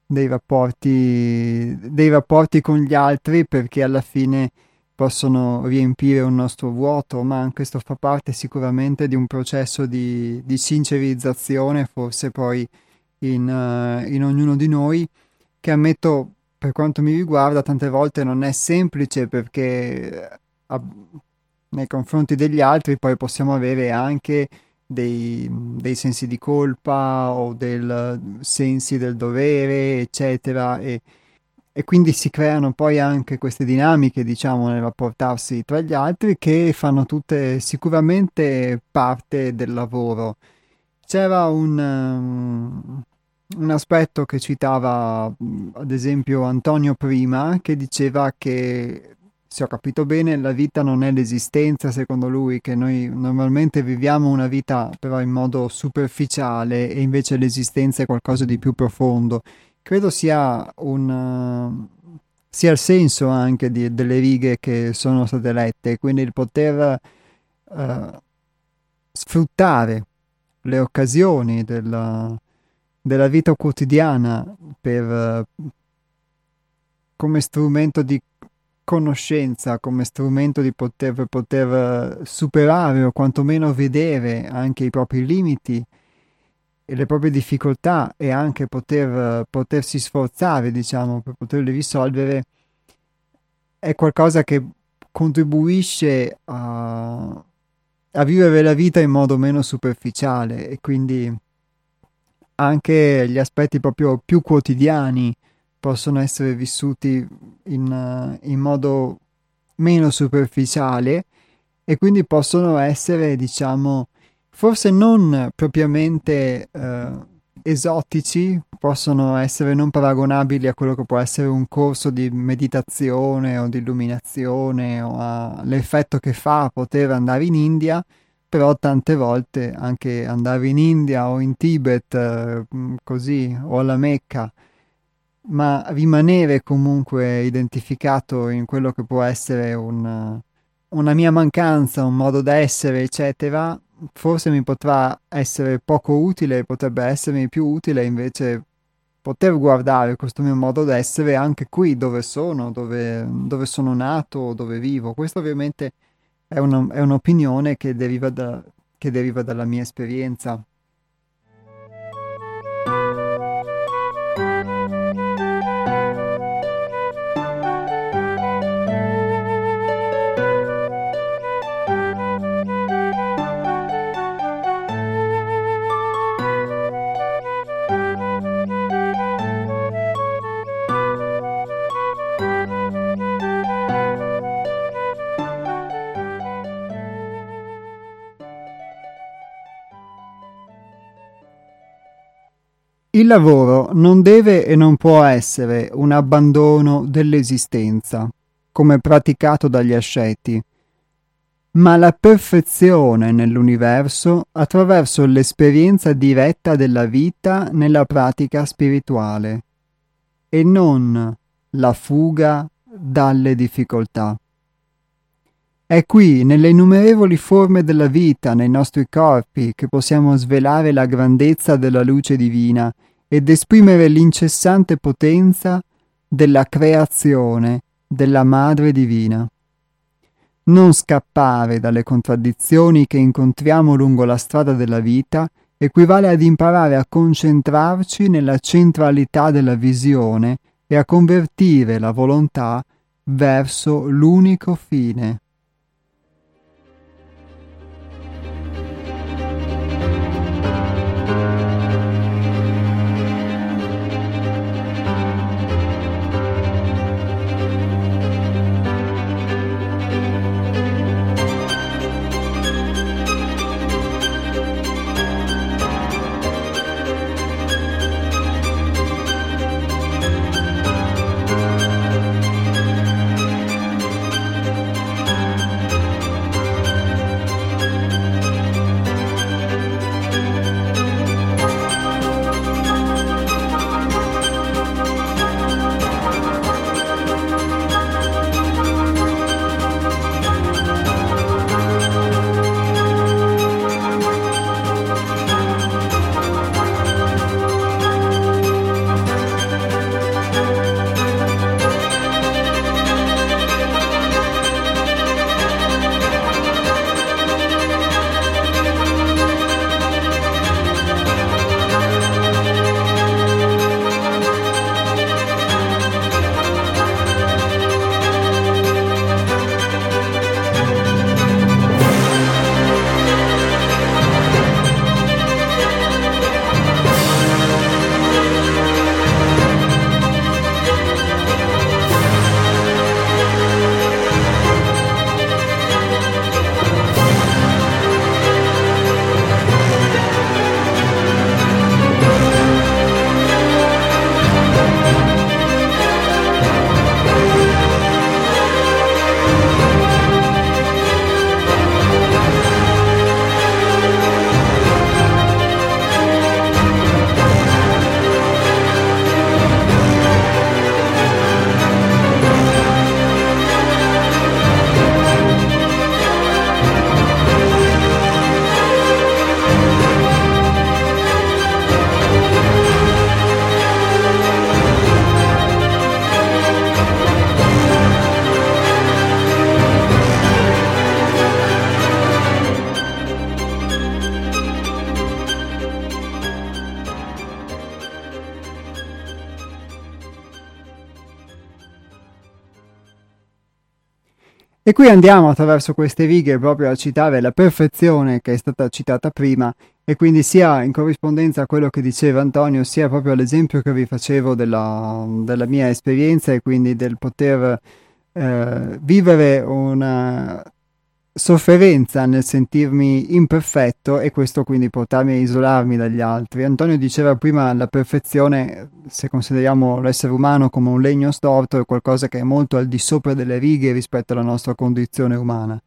dei rapporti, dei rapporti con gli altri perché alla fine possono riempire un nostro vuoto, ma questo fa parte sicuramente di un processo di, di sincerizzazione, forse poi in, uh, in, ognuno di noi, che ammetto per quanto mi riguarda tante volte non è semplice perché uh, nei confronti degli altri poi possiamo avere anche dei, dei sensi di colpa o del sensi del dovere, eccetera. E, e quindi si creano poi anche queste dinamiche, diciamo, nel rapportarsi tra gli altri che fanno tutte sicuramente parte del lavoro. C'era un, um, un aspetto che citava ad esempio Antonio prima, che diceva che, se ho capito bene, la vita non è l'esistenza, secondo lui, che noi normalmente viviamo una vita però in modo superficiale e invece l'esistenza è qualcosa di più profondo credo sia un sia il senso anche di, delle righe che sono state lette, quindi il poter uh, sfruttare le occasioni della, della vita quotidiana per, uh, come strumento di conoscenza, come strumento di poter, poter superare o quantomeno vedere anche i propri limiti le proprie difficoltà e anche poter, potersi sforzare, diciamo, per poterle risolvere, è qualcosa che contribuisce a, a vivere la vita in modo meno superficiale e quindi anche gli aspetti proprio più quotidiani possono essere vissuti in, in modo meno superficiale e quindi possono essere, diciamo, forse non propriamente eh, esotici, possono essere non paragonabili a quello che può essere un corso di meditazione o di illuminazione o all'effetto che fa poter andare in India, però tante volte anche andare in India o in Tibet, eh, così, o alla Mecca, ma rimanere comunque identificato in quello che può essere un, una mia mancanza, un modo d'essere, eccetera, forse mi potrà essere poco utile, potrebbe essermi più utile invece poter guardare questo mio modo d'essere anche qui dove sono, dove, dove sono nato, dove vivo. Questo ovviamente è, una, è un'opinione che deriva, da, che deriva dalla mia esperienza. Il lavoro non deve e non può essere un abbandono dell'esistenza, come praticato dagli asceti, ma la perfezione nell'universo attraverso l'esperienza diretta della vita nella pratica spirituale e non la fuga dalle difficoltà. È qui, nelle innumerevoli forme della vita, nei nostri corpi, che possiamo svelare la grandezza della luce divina ed esprimere l'incessante potenza della creazione della Madre Divina. Non scappare dalle contraddizioni che incontriamo lungo la strada della vita equivale ad imparare a concentrarci nella centralità della visione e a convertire la volontà verso l'unico fine. E qui andiamo attraverso queste righe proprio a citare la perfezione che è stata citata prima e quindi sia in corrispondenza a quello che diceva Antonio, sia proprio all'esempio che vi facevo della, della mia esperienza e quindi del poter eh, vivere una sofferenza nel sentirmi imperfetto e questo quindi portarmi a isolarmi dagli altri. Antonio diceva prima la perfezione, se consideriamo l'essere umano come un legno storto, è qualcosa che è molto al di sopra delle righe rispetto alla nostra condizione umana.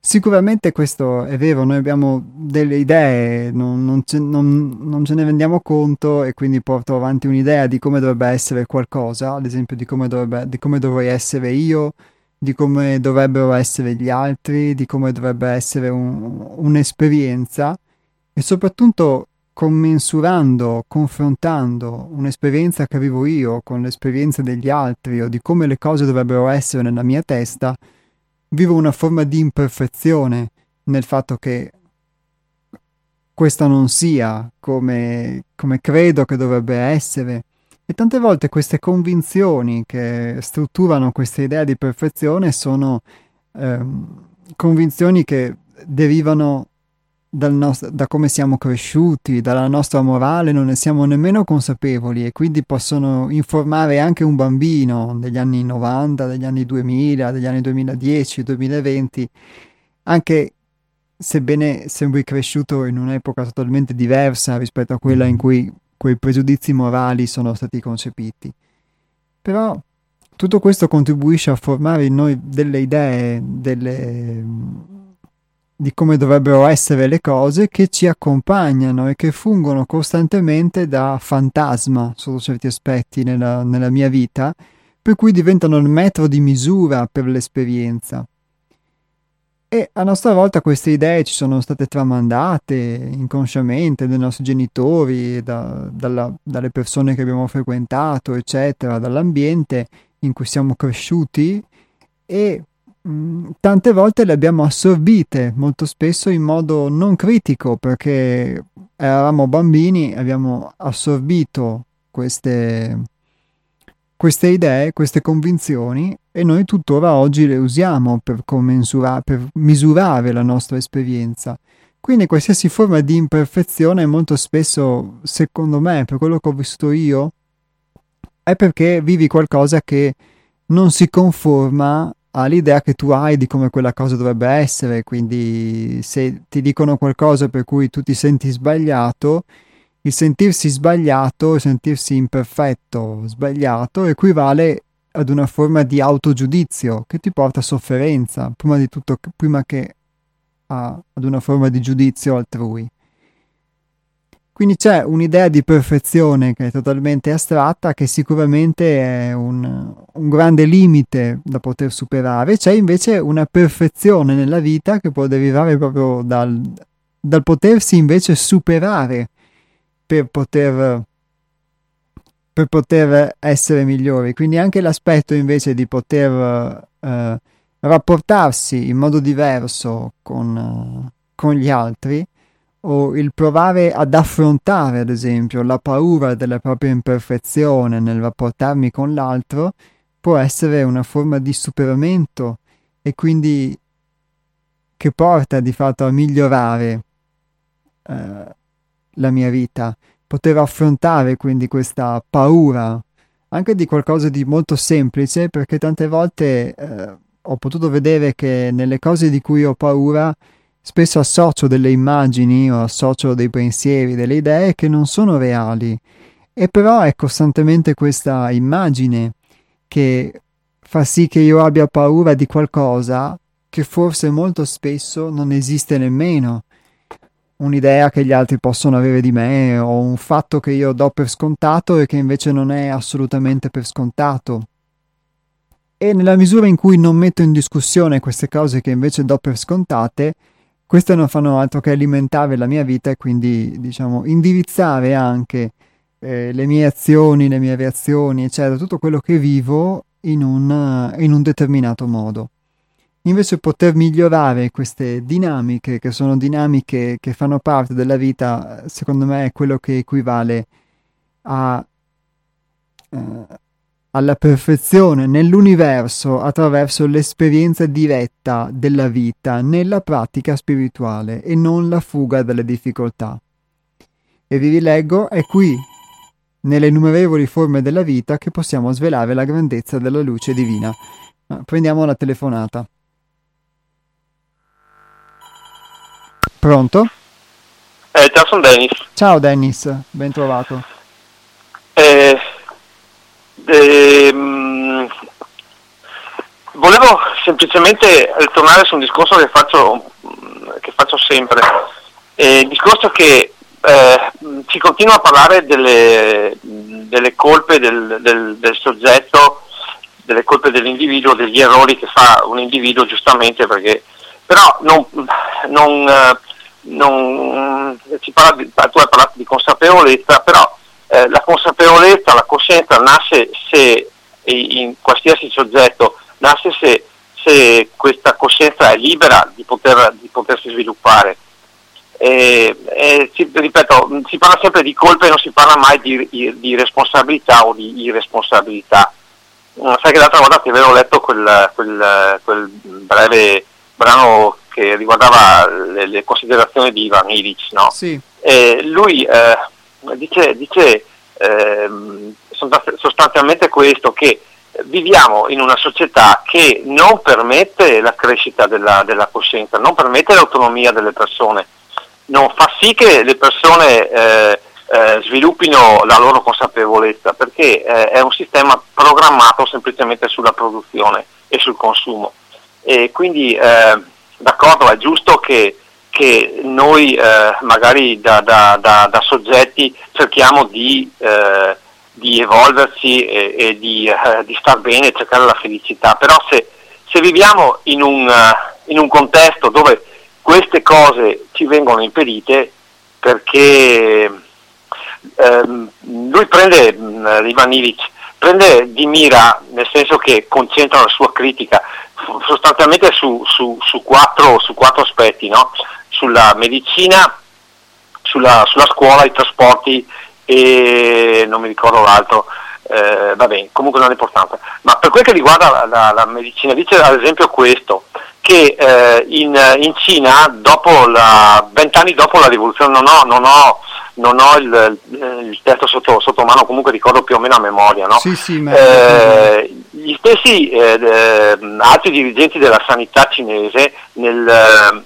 Sicuramente questo è vero, noi abbiamo delle idee, non, non, ce, non, non, ce, ne rendiamo conto e quindi porto avanti un'idea di come dovrebbe essere qualcosa, ad esempio di come, dovrebbe, di come dovrei essere io, di come dovrebbero essere gli altri, di come dovrebbe essere un, un'esperienza e soprattutto commensurando, confrontando un'esperienza che vivo io con l'esperienza degli altri o di come le cose dovrebbero essere nella mia testa, vivo una forma di imperfezione nel fatto che questa non sia come, come credo che dovrebbe essere e tante volte queste convinzioni che strutturano questa idea di perfezione sono ehm, convinzioni che derivano nostro, da come siamo cresciuti, dalla nostra morale, non ne siamo nemmeno consapevoli e quindi possono informare anche un bambino degli anni 90, degli anni 2000, degli anni 2010, 2020, anche sebbene sembri cresciuto in un'epoca totalmente diversa rispetto a quella in cui quei pregiudizi morali sono stati concepiti. Però tutto questo contribuisce a formare in noi delle idee, delle, di come dovrebbero essere le cose che ci accompagnano e che fungono costantemente da fantasma sotto certi aspetti nella, nella mia vita, per cui diventano il metro di misura per l'esperienza. E a nostra volta queste idee ci sono state tramandate inconsciamente dai nostri genitori, da, dalla, dalle persone che abbiamo frequentato, eccetera, dall'ambiente in cui siamo cresciuti e mh, tante volte le abbiamo assorbite, molto spesso in modo non critico, perché eravamo bambini, abbiamo assorbito queste, queste idee, queste convinzioni e noi tuttora oggi le usiamo per, per misurare la nostra esperienza. Quindi qualsiasi forma di imperfezione molto spesso, secondo me, per quello che ho vissuto io, è perché vivi qualcosa che non si conforma all'idea che tu hai di come quella cosa dovrebbe essere. Quindi se ti dicono qualcosa per cui tu ti senti sbagliato, il sentirsi sbagliato, il sentirsi imperfetto, sbagliato, equivale ad una forma di autogiudizio che ti porta a sofferenza, prima di tutto, prima che a, ad una forma di giudizio altrui. Quindi c'è un'idea di perfezione che è totalmente astratta, che sicuramente è un, un, grande limite da poter superare. C'è invece una perfezione nella vita che può derivare proprio dal, dal potersi invece superare per poter, per poter essere migliori. Quindi anche l'aspetto invece di poter eh, rapportarsi in modo diverso con, con gli altri o il provare ad affrontare, ad esempio, la paura della propria imperfezione nel rapportarmi con l'altro può essere una forma di superamento e quindi che porta di fatto a migliorare eh, la mia vita, poter affrontare quindi questa paura anche di qualcosa di molto semplice perché tante volte eh, ho potuto vedere che nelle cose di cui ho paura spesso associo delle immagini o associo dei pensieri, delle idee che non sono reali. E però è costantemente questa immagine che fa sì che io abbia paura di qualcosa che forse molto spesso non esiste nemmeno un'idea che gli altri possono avere di me o un fatto che io do per scontato e che invece non è assolutamente per scontato. E nella misura in cui non metto in discussione queste cose che invece do per scontate, queste non fanno altro che alimentare la mia vita e quindi, diciamo, indirizzare anche eh, le mie azioni, le mie reazioni, eccetera, tutto quello che vivo in un, in un determinato modo invece poter migliorare queste dinamiche, che sono dinamiche che fanno parte della vita, secondo me è quello che equivale a, eh, alla perfezione nell'universo attraverso l'esperienza diretta della vita nella pratica spirituale e non la fuga dalle difficoltà. E vi rileggo, è qui, nelle innumerevoli forme della vita, che possiamo svelare la grandezza della luce divina. Prendiamo la telefonata. Pronto? Eh, ciao, sono Dennis. Ciao Dennis, ben trovato. Eh, ehm, volevo semplicemente tornare su un discorso che faccio, che faccio sempre. Eh, il discorso che eh, si continua a parlare delle, delle colpe del, del, del, soggetto, delle colpe dell'individuo, degli errori che fa un individuo giustamente perché però non, non, eh, non si parla di, tu hai parlato di consapevolezza, però eh, la consapevolezza, la coscienza nasce se in qualsiasi soggetto nasce se, se questa coscienza è libera di, poter, di potersi sviluppare. E, e, ripeto, si parla sempre di colpe non si parla mai di, di, responsabilità o di irresponsabilità. Sai che l'altra volta ti avevo letto quel, quel, quel breve brano che riguardava le, le considerazioni di Ivan Illich, no? Sì. E lui eh, dice, dice eh, sostanzialmente questo, che viviamo in una società che non permette la crescita della, della coscienza, non permette l'autonomia delle persone, non fa sì che le persone eh, eh, sviluppino la loro consapevolezza, perché eh, è un sistema programmato semplicemente sulla produzione e sul consumo. E quindi eh, d'accordo, è giusto che, che noi eh, magari da, da, da, da, soggetti cerchiamo di, eh, di evolverci e, e di, eh, di, star bene, cercare la felicità, però se, se viviamo in un, in un contesto dove queste cose ci vengono impedite perché ehm, lui prende, Ivan Ilic, prende di mira, nel senso che concentra la sua critica sostanzialmente su, su, su, quattro, su quattro, aspetti, no? sulla medicina, sulla, sulla, scuola, i trasporti e non mi ricordo l'altro, eh, va bene, comunque non è importante. Ma per quel che riguarda la, la, la medicina, dice ad esempio questo, che eh, in, in, Cina, dopo la, vent'anni dopo la rivoluzione, non ho, non ho, non ho il, il, testo sotto, sotto, mano, comunque ricordo più o meno a memoria, no? sì, sì, eh, gli stessi eh, alti dirigenti della sanità cinese nel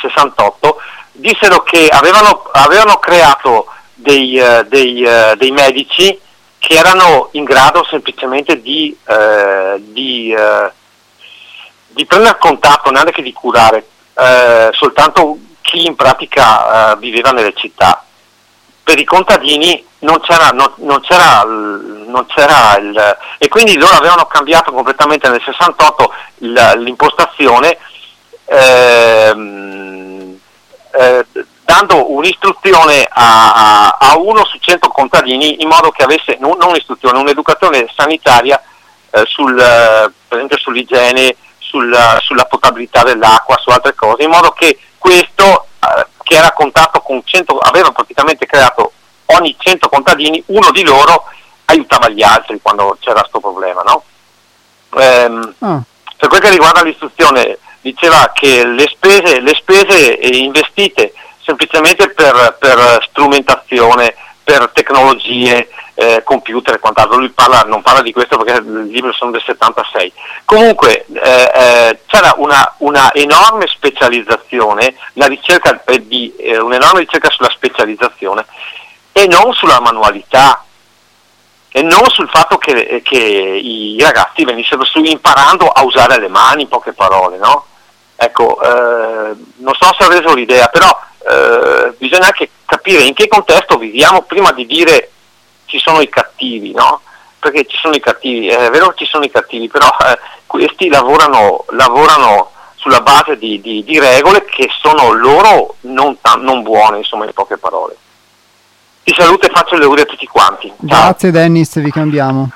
68 eh, dissero che avevano, avevano creato dei, eh, dei, eh, dei, medici che erano in grado semplicemente di, di di prendere contatto, neanche di curare, eh, soltanto chi in pratica eh, viveva nelle città. Per i contadini non c'era, non, non c'era, non c'era il... e quindi loro avevano cambiato completamente nel 68 l'impostazione ehm, eh, dando un'istruzione a, a, uno su 100 contadini in modo che avesse non, non un'istruzione, un'educazione sanitaria eh, sul, per esempio sull'igiene, sulla, sulla potabilità dell'acqua, su altre cose, in modo che questo, eh, che era a contatto con 100, aveva praticamente creato ogni 100 contadini, uno di loro aiutava gli altri quando c'era questo problema. No? Ehm, ah. Per quel che riguarda l'istruzione, diceva che le spese, le spese investite semplicemente per, per strumentazione, per tecnologie, eh, computer e quant'altro, lui parla, non parla di questo perché il libro sono del 76. Comunque eh, eh, c'era una, una, enorme specializzazione, ricerca eh, di, eh, un'enorme ricerca sulla specializzazione e non sulla manualità e non sul fatto che, eh, che i ragazzi venissero su imparando a usare le mani, in poche parole, no? Ecco, non so se ho reso l'idea, però bisogna anche capire in che contesto viviamo prima di dire ci sono i cattivi, no? Perché ci sono i cattivi, è vero che ci sono i cattivi, però eh, questi lavorano, lavorano sulla base di, di, di, regole che sono loro non, non, buone, insomma, in poche parole. Ti saluto e faccio le auguri a tutti quanti. Ciao. Grazie Dennis, vi cambiamo.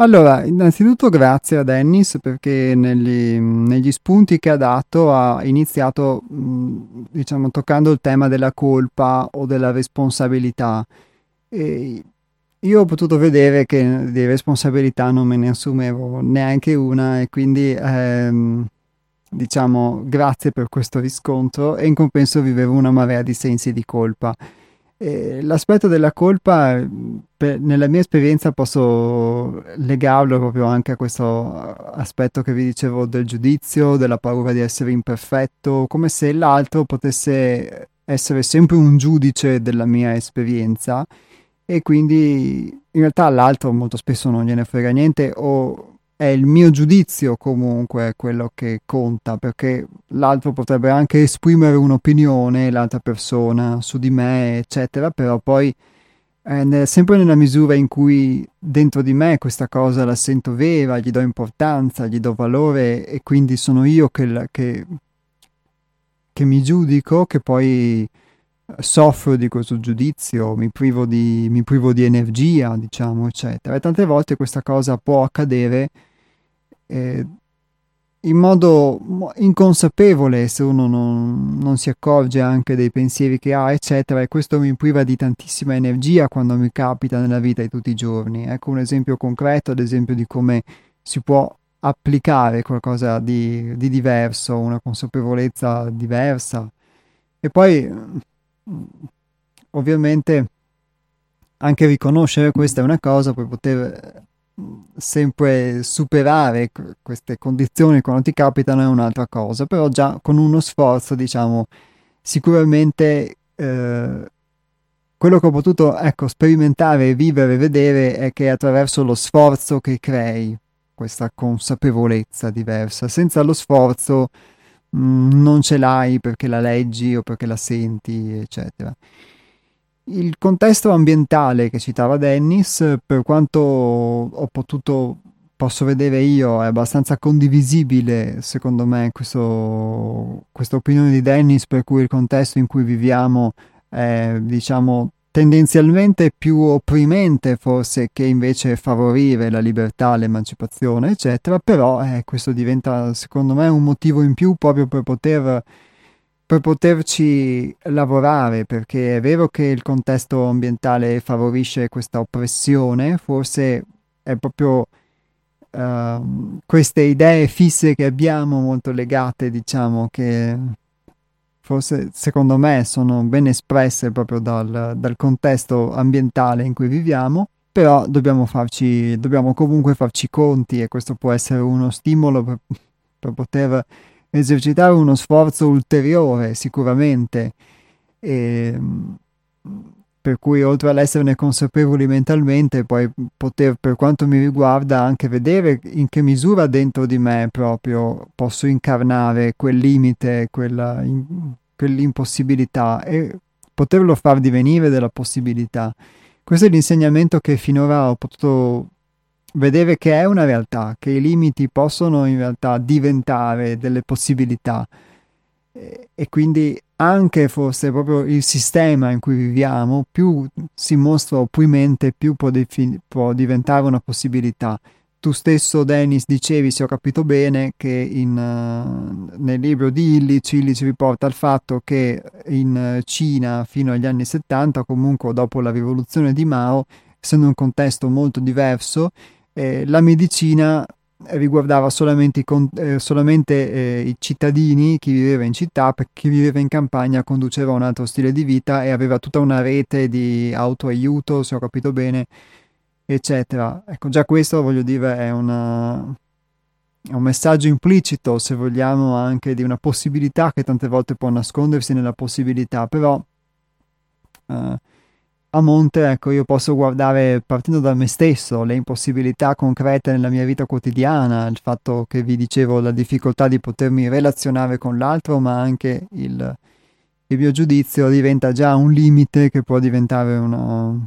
Allora, innanzitutto grazie a Dennis perché negli, negli spunti che ha dato ha iniziato, diciamo, toccando il tema della colpa o della responsabilità. E io ho potuto vedere che di responsabilità non me ne assumevo neanche una e quindi, ehm, diciamo, grazie per questo riscontro e in compenso vivevo una marea di sensi di colpa. Eh, l'aspetto della colpa, per, nella mia esperienza, posso legarlo proprio anche a questo aspetto che vi dicevo del giudizio, della paura di essere imperfetto, come se l'altro potesse essere sempre un giudice della mia esperienza. E quindi in realtà l'altro molto spesso non gliene frega niente o è il mio giudizio comunque quello che conta, perché l'altro potrebbe anche esprimere un'opinione, l'altra persona, su di me, eccetera, però poi eh, sempre nella misura in cui dentro di me questa cosa la sento vera, gli do importanza, gli do valore e quindi sono io che, che, che mi giudico, che poi soffro di questo giudizio, mi privo di, mi privo di energia, diciamo, eccetera. E tante volte questa cosa può accadere eh, in modo inconsapevole se uno non, non, si accorge anche dei pensieri che ha, eccetera, e questo mi priva di tantissima energia quando mi capita nella vita di tutti i giorni. Ecco un esempio concreto, ad esempio, di come si può applicare qualcosa di, di diverso, una consapevolezza diversa. E poi, ovviamente, anche riconoscere questa è una cosa, poi poter sempre superare queste condizioni quando ti capitano è un'altra cosa, però già con uno sforzo, diciamo, sicuramente eh, quello che ho potuto ecco, sperimentare, vivere, vedere è che attraverso lo sforzo che crei questa consapevolezza diversa, senza lo sforzo mh, mm, non ce l'hai perché la leggi o perché la senti, eccetera. Il contesto ambientale che citava Dennis, per quanto ho potuto, posso vedere io, è abbastanza condivisibile, secondo me, questo, questa opinione di Dennis, per cui il contesto in cui viviamo è, diciamo, tendenzialmente più opprimente forse che invece favorire la libertà, l'emancipazione, eccetera, però eh, questo diventa, secondo me, un motivo in più proprio per poter per poterci lavorare, perché è vero che il contesto ambientale favorisce questa oppressione, forse è proprio uh, queste idee fisse che abbiamo molto legate, diciamo, che forse secondo me sono ben espresse proprio dal, dal contesto ambientale in cui viviamo, però dobbiamo, farci, dobbiamo comunque farci conti e questo può essere uno stimolo per, per poter esercitare uno sforzo ulteriore sicuramente, e, per cui oltre all'esserne consapevoli mentalmente, poi poter per quanto mi riguarda anche vedere in che misura dentro di me proprio posso incarnare quel limite, quella, in, quell'impossibilità e poterlo far divenire della possibilità. Questo è l'insegnamento che finora ho potuto vedere che è una realtà, che i limiti possono in realtà diventare delle possibilità e, e quindi anche forse proprio il sistema in cui viviamo più si mostra opprimente più può, defin- può diventare una possibilità. Tu stesso, Dennis, dicevi, se ho capito bene, che in, uh, nel libro di Illich, Illich riporta il fatto che in Cina fino agli anni 70, comunque dopo la rivoluzione di Mao, essendo un contesto molto diverso, eh, la medicina riguardava solamente, i, con- eh, solamente eh, i, cittadini, chi viveva in città, chi viveva in campagna conduceva un altro stile di vita e aveva tutta una rete di autoaiuto, se ho capito bene, eccetera. Ecco, già questo voglio dire è, una, è un messaggio implicito, se vogliamo, anche di una possibilità che tante volte può nascondersi nella possibilità, però... Uh, a monte, ecco, io posso guardare partendo da me stesso le impossibilità concrete nella mia vita quotidiana, il fatto che vi dicevo, la difficoltà di potermi relazionare con l'altro, ma anche il, il mio giudizio diventa già un limite che può diventare una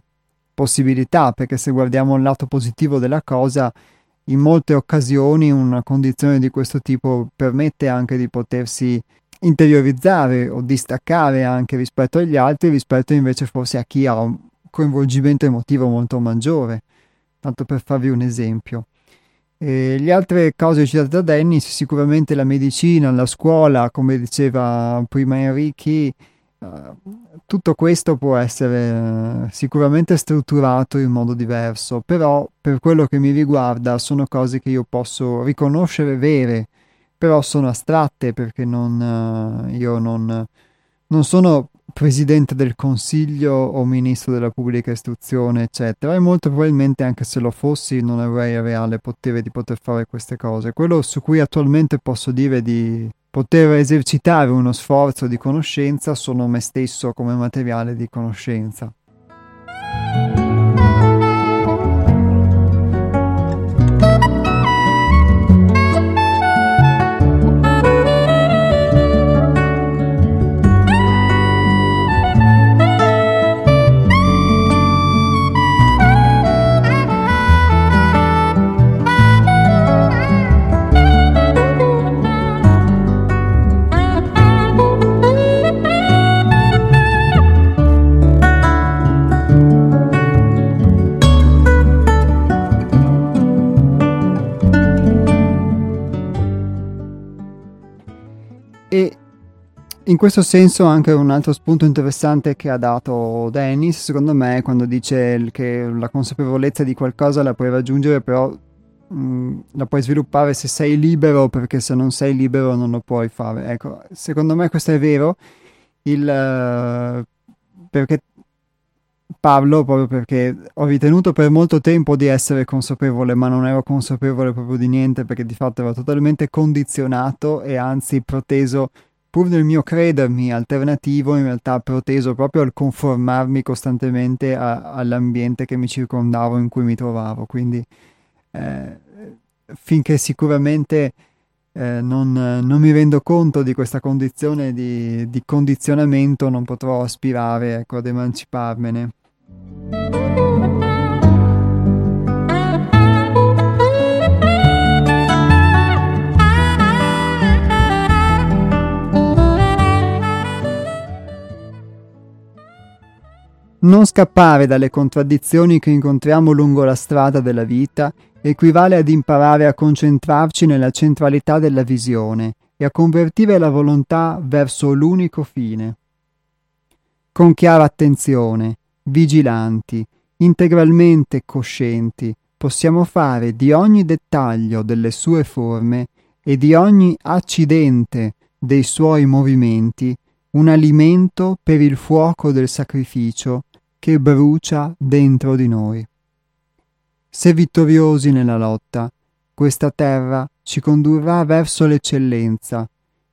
possibilità, perché se guardiamo il lato positivo della cosa, in molte occasioni una condizione di questo tipo permette anche di potersi interiorizzare o distaccare anche rispetto agli altri, rispetto invece forse a chi ha un coinvolgimento emotivo molto maggiore, tanto per farvi un esempio. E le altre cose citate da Dennis, sicuramente la medicina, la scuola, come diceva prima Enrichi, uh, tutto questo può essere uh, sicuramente strutturato in modo diverso, però per quello che mi riguarda sono cose che io posso riconoscere vere, però sono astratte perché non, uh, io non, non, sono presidente del consiglio o ministro della pubblica istruzione, eccetera, e molto probabilmente anche se lo fossi non avrei il reale potere di poter fare queste cose. Quello su cui attualmente posso dire di poter esercitare uno sforzo di conoscenza sono me stesso come materiale di conoscenza. In questo senso anche un altro spunto interessante che ha dato Dennis, secondo me, quando dice che la consapevolezza di qualcosa la puoi raggiungere, però mh, mm, la puoi sviluppare se sei libero, perché se non sei libero non lo puoi fare. Ecco, secondo me questo è vero, il, uh, perché parlo proprio perché ho ritenuto per molto tempo di essere consapevole, ma non ero consapevole proprio di niente perché di fatto ero totalmente condizionato e anzi proteso, pur nel mio credermi alternativo, in realtà proteso proprio al conformarmi costantemente a, all'ambiente che mi circondavo, in cui mi trovavo. Quindi eh, finché sicuramente eh, non, non, mi rendo conto di questa condizione di, di condizionamento, non potrò aspirare ecco, ad emanciparmene. Non scappare dalle contraddizioni che incontriamo lungo la strada della vita equivale ad imparare a concentrarci nella centralità della visione e a convertire la volontà verso l'unico fine. Con chiara attenzione, vigilanti, integralmente coscienti, possiamo fare di ogni dettaglio delle sue forme e di ogni accidente dei suoi movimenti un alimento per il fuoco del sacrificio che brucia dentro di noi. Se vittoriosi nella lotta, questa terra ci condurrà verso l'eccellenza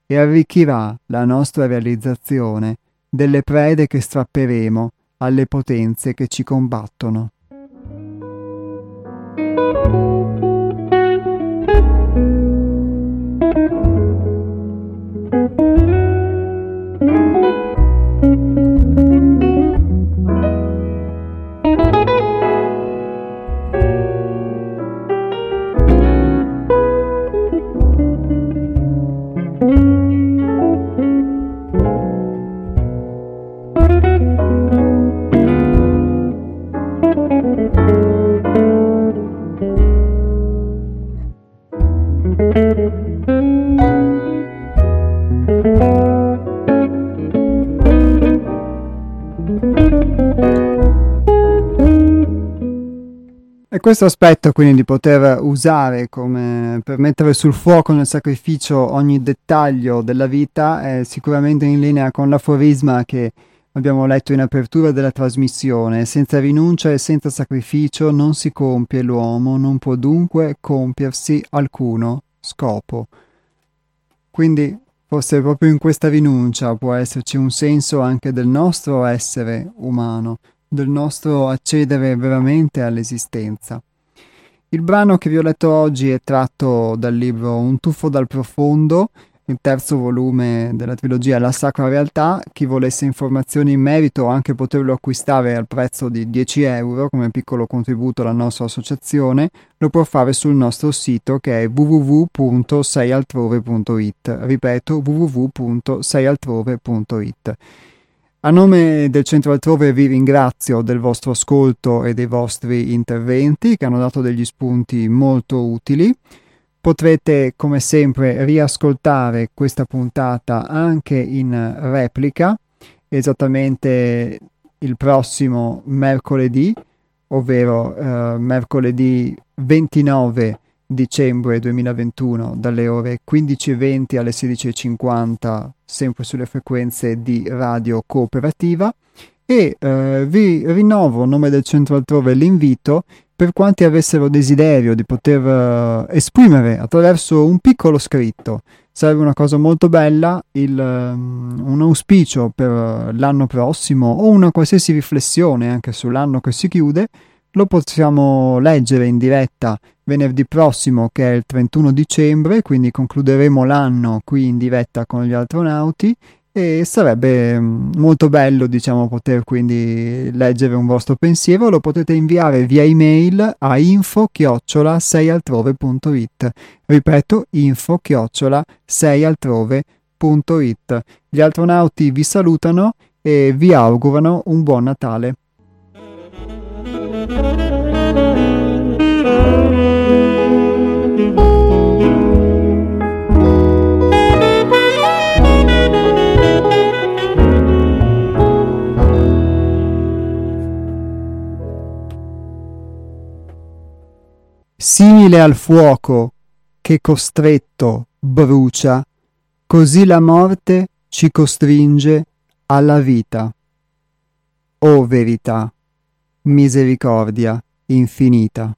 e arricchirà la nostra realizzazione delle prede che strapperemo alle potenze che ci combattono. Questo aspetto quindi di poter usare come per mettere sul fuoco nel sacrificio ogni dettaglio della vita è sicuramente in linea con l'aforisma che abbiamo letto in apertura della trasmissione. Senza rinuncia e senza sacrificio non si compie l'uomo, non può dunque compiersi alcuno scopo. Quindi forse proprio in questa rinuncia può esserci un senso anche del nostro essere umano, del nostro accedere veramente all'esistenza. Il brano che vi ho letto oggi è tratto dal libro Un tuffo dal profondo, il terzo volume della trilogia La Sacra Realtà. Chi volesse informazioni in merito o anche poterlo acquistare al prezzo di 10 euro come piccolo contributo alla nostra associazione, lo può fare sul nostro sito che è www.seialtrove.it. Ripeto, www.seialtrove.it. A nome del Centro Altrove vi ringrazio del vostro ascolto e dei vostri interventi che hanno dato degli spunti molto utili. Potrete come sempre riascoltare questa puntata anche in replica esattamente il prossimo mercoledì, ovvero eh, mercoledì 29 dicembre 2021 dalle ore 15.20 alle 16.50 sempre sulle frequenze di radio cooperativa. E eh, vi rinnovo a nome del centro altrove l'invito per quanti avessero desiderio di poter uh, esprimere attraverso un piccolo scritto. Sarebbe una cosa molto bella il, um, un auspicio per l'anno prossimo o una qualsiasi riflessione anche sull'anno che si chiude. Lo possiamo leggere in diretta venerdì prossimo che è il 31 dicembre, quindi concluderemo l'anno qui in diretta con gli astronauti e sarebbe mm, molto bello diciamo poter quindi leggere un vostro pensiero. Lo potete inviare via email a info chiocciola seialtrove.it ripeto info chiocciola seialtrove.it gli astronauti vi salutano e vi augurano un buon Natale simile al fuoco che costretto brucia, così la morte ci costringe alla vita. O verità! misericordia infinita.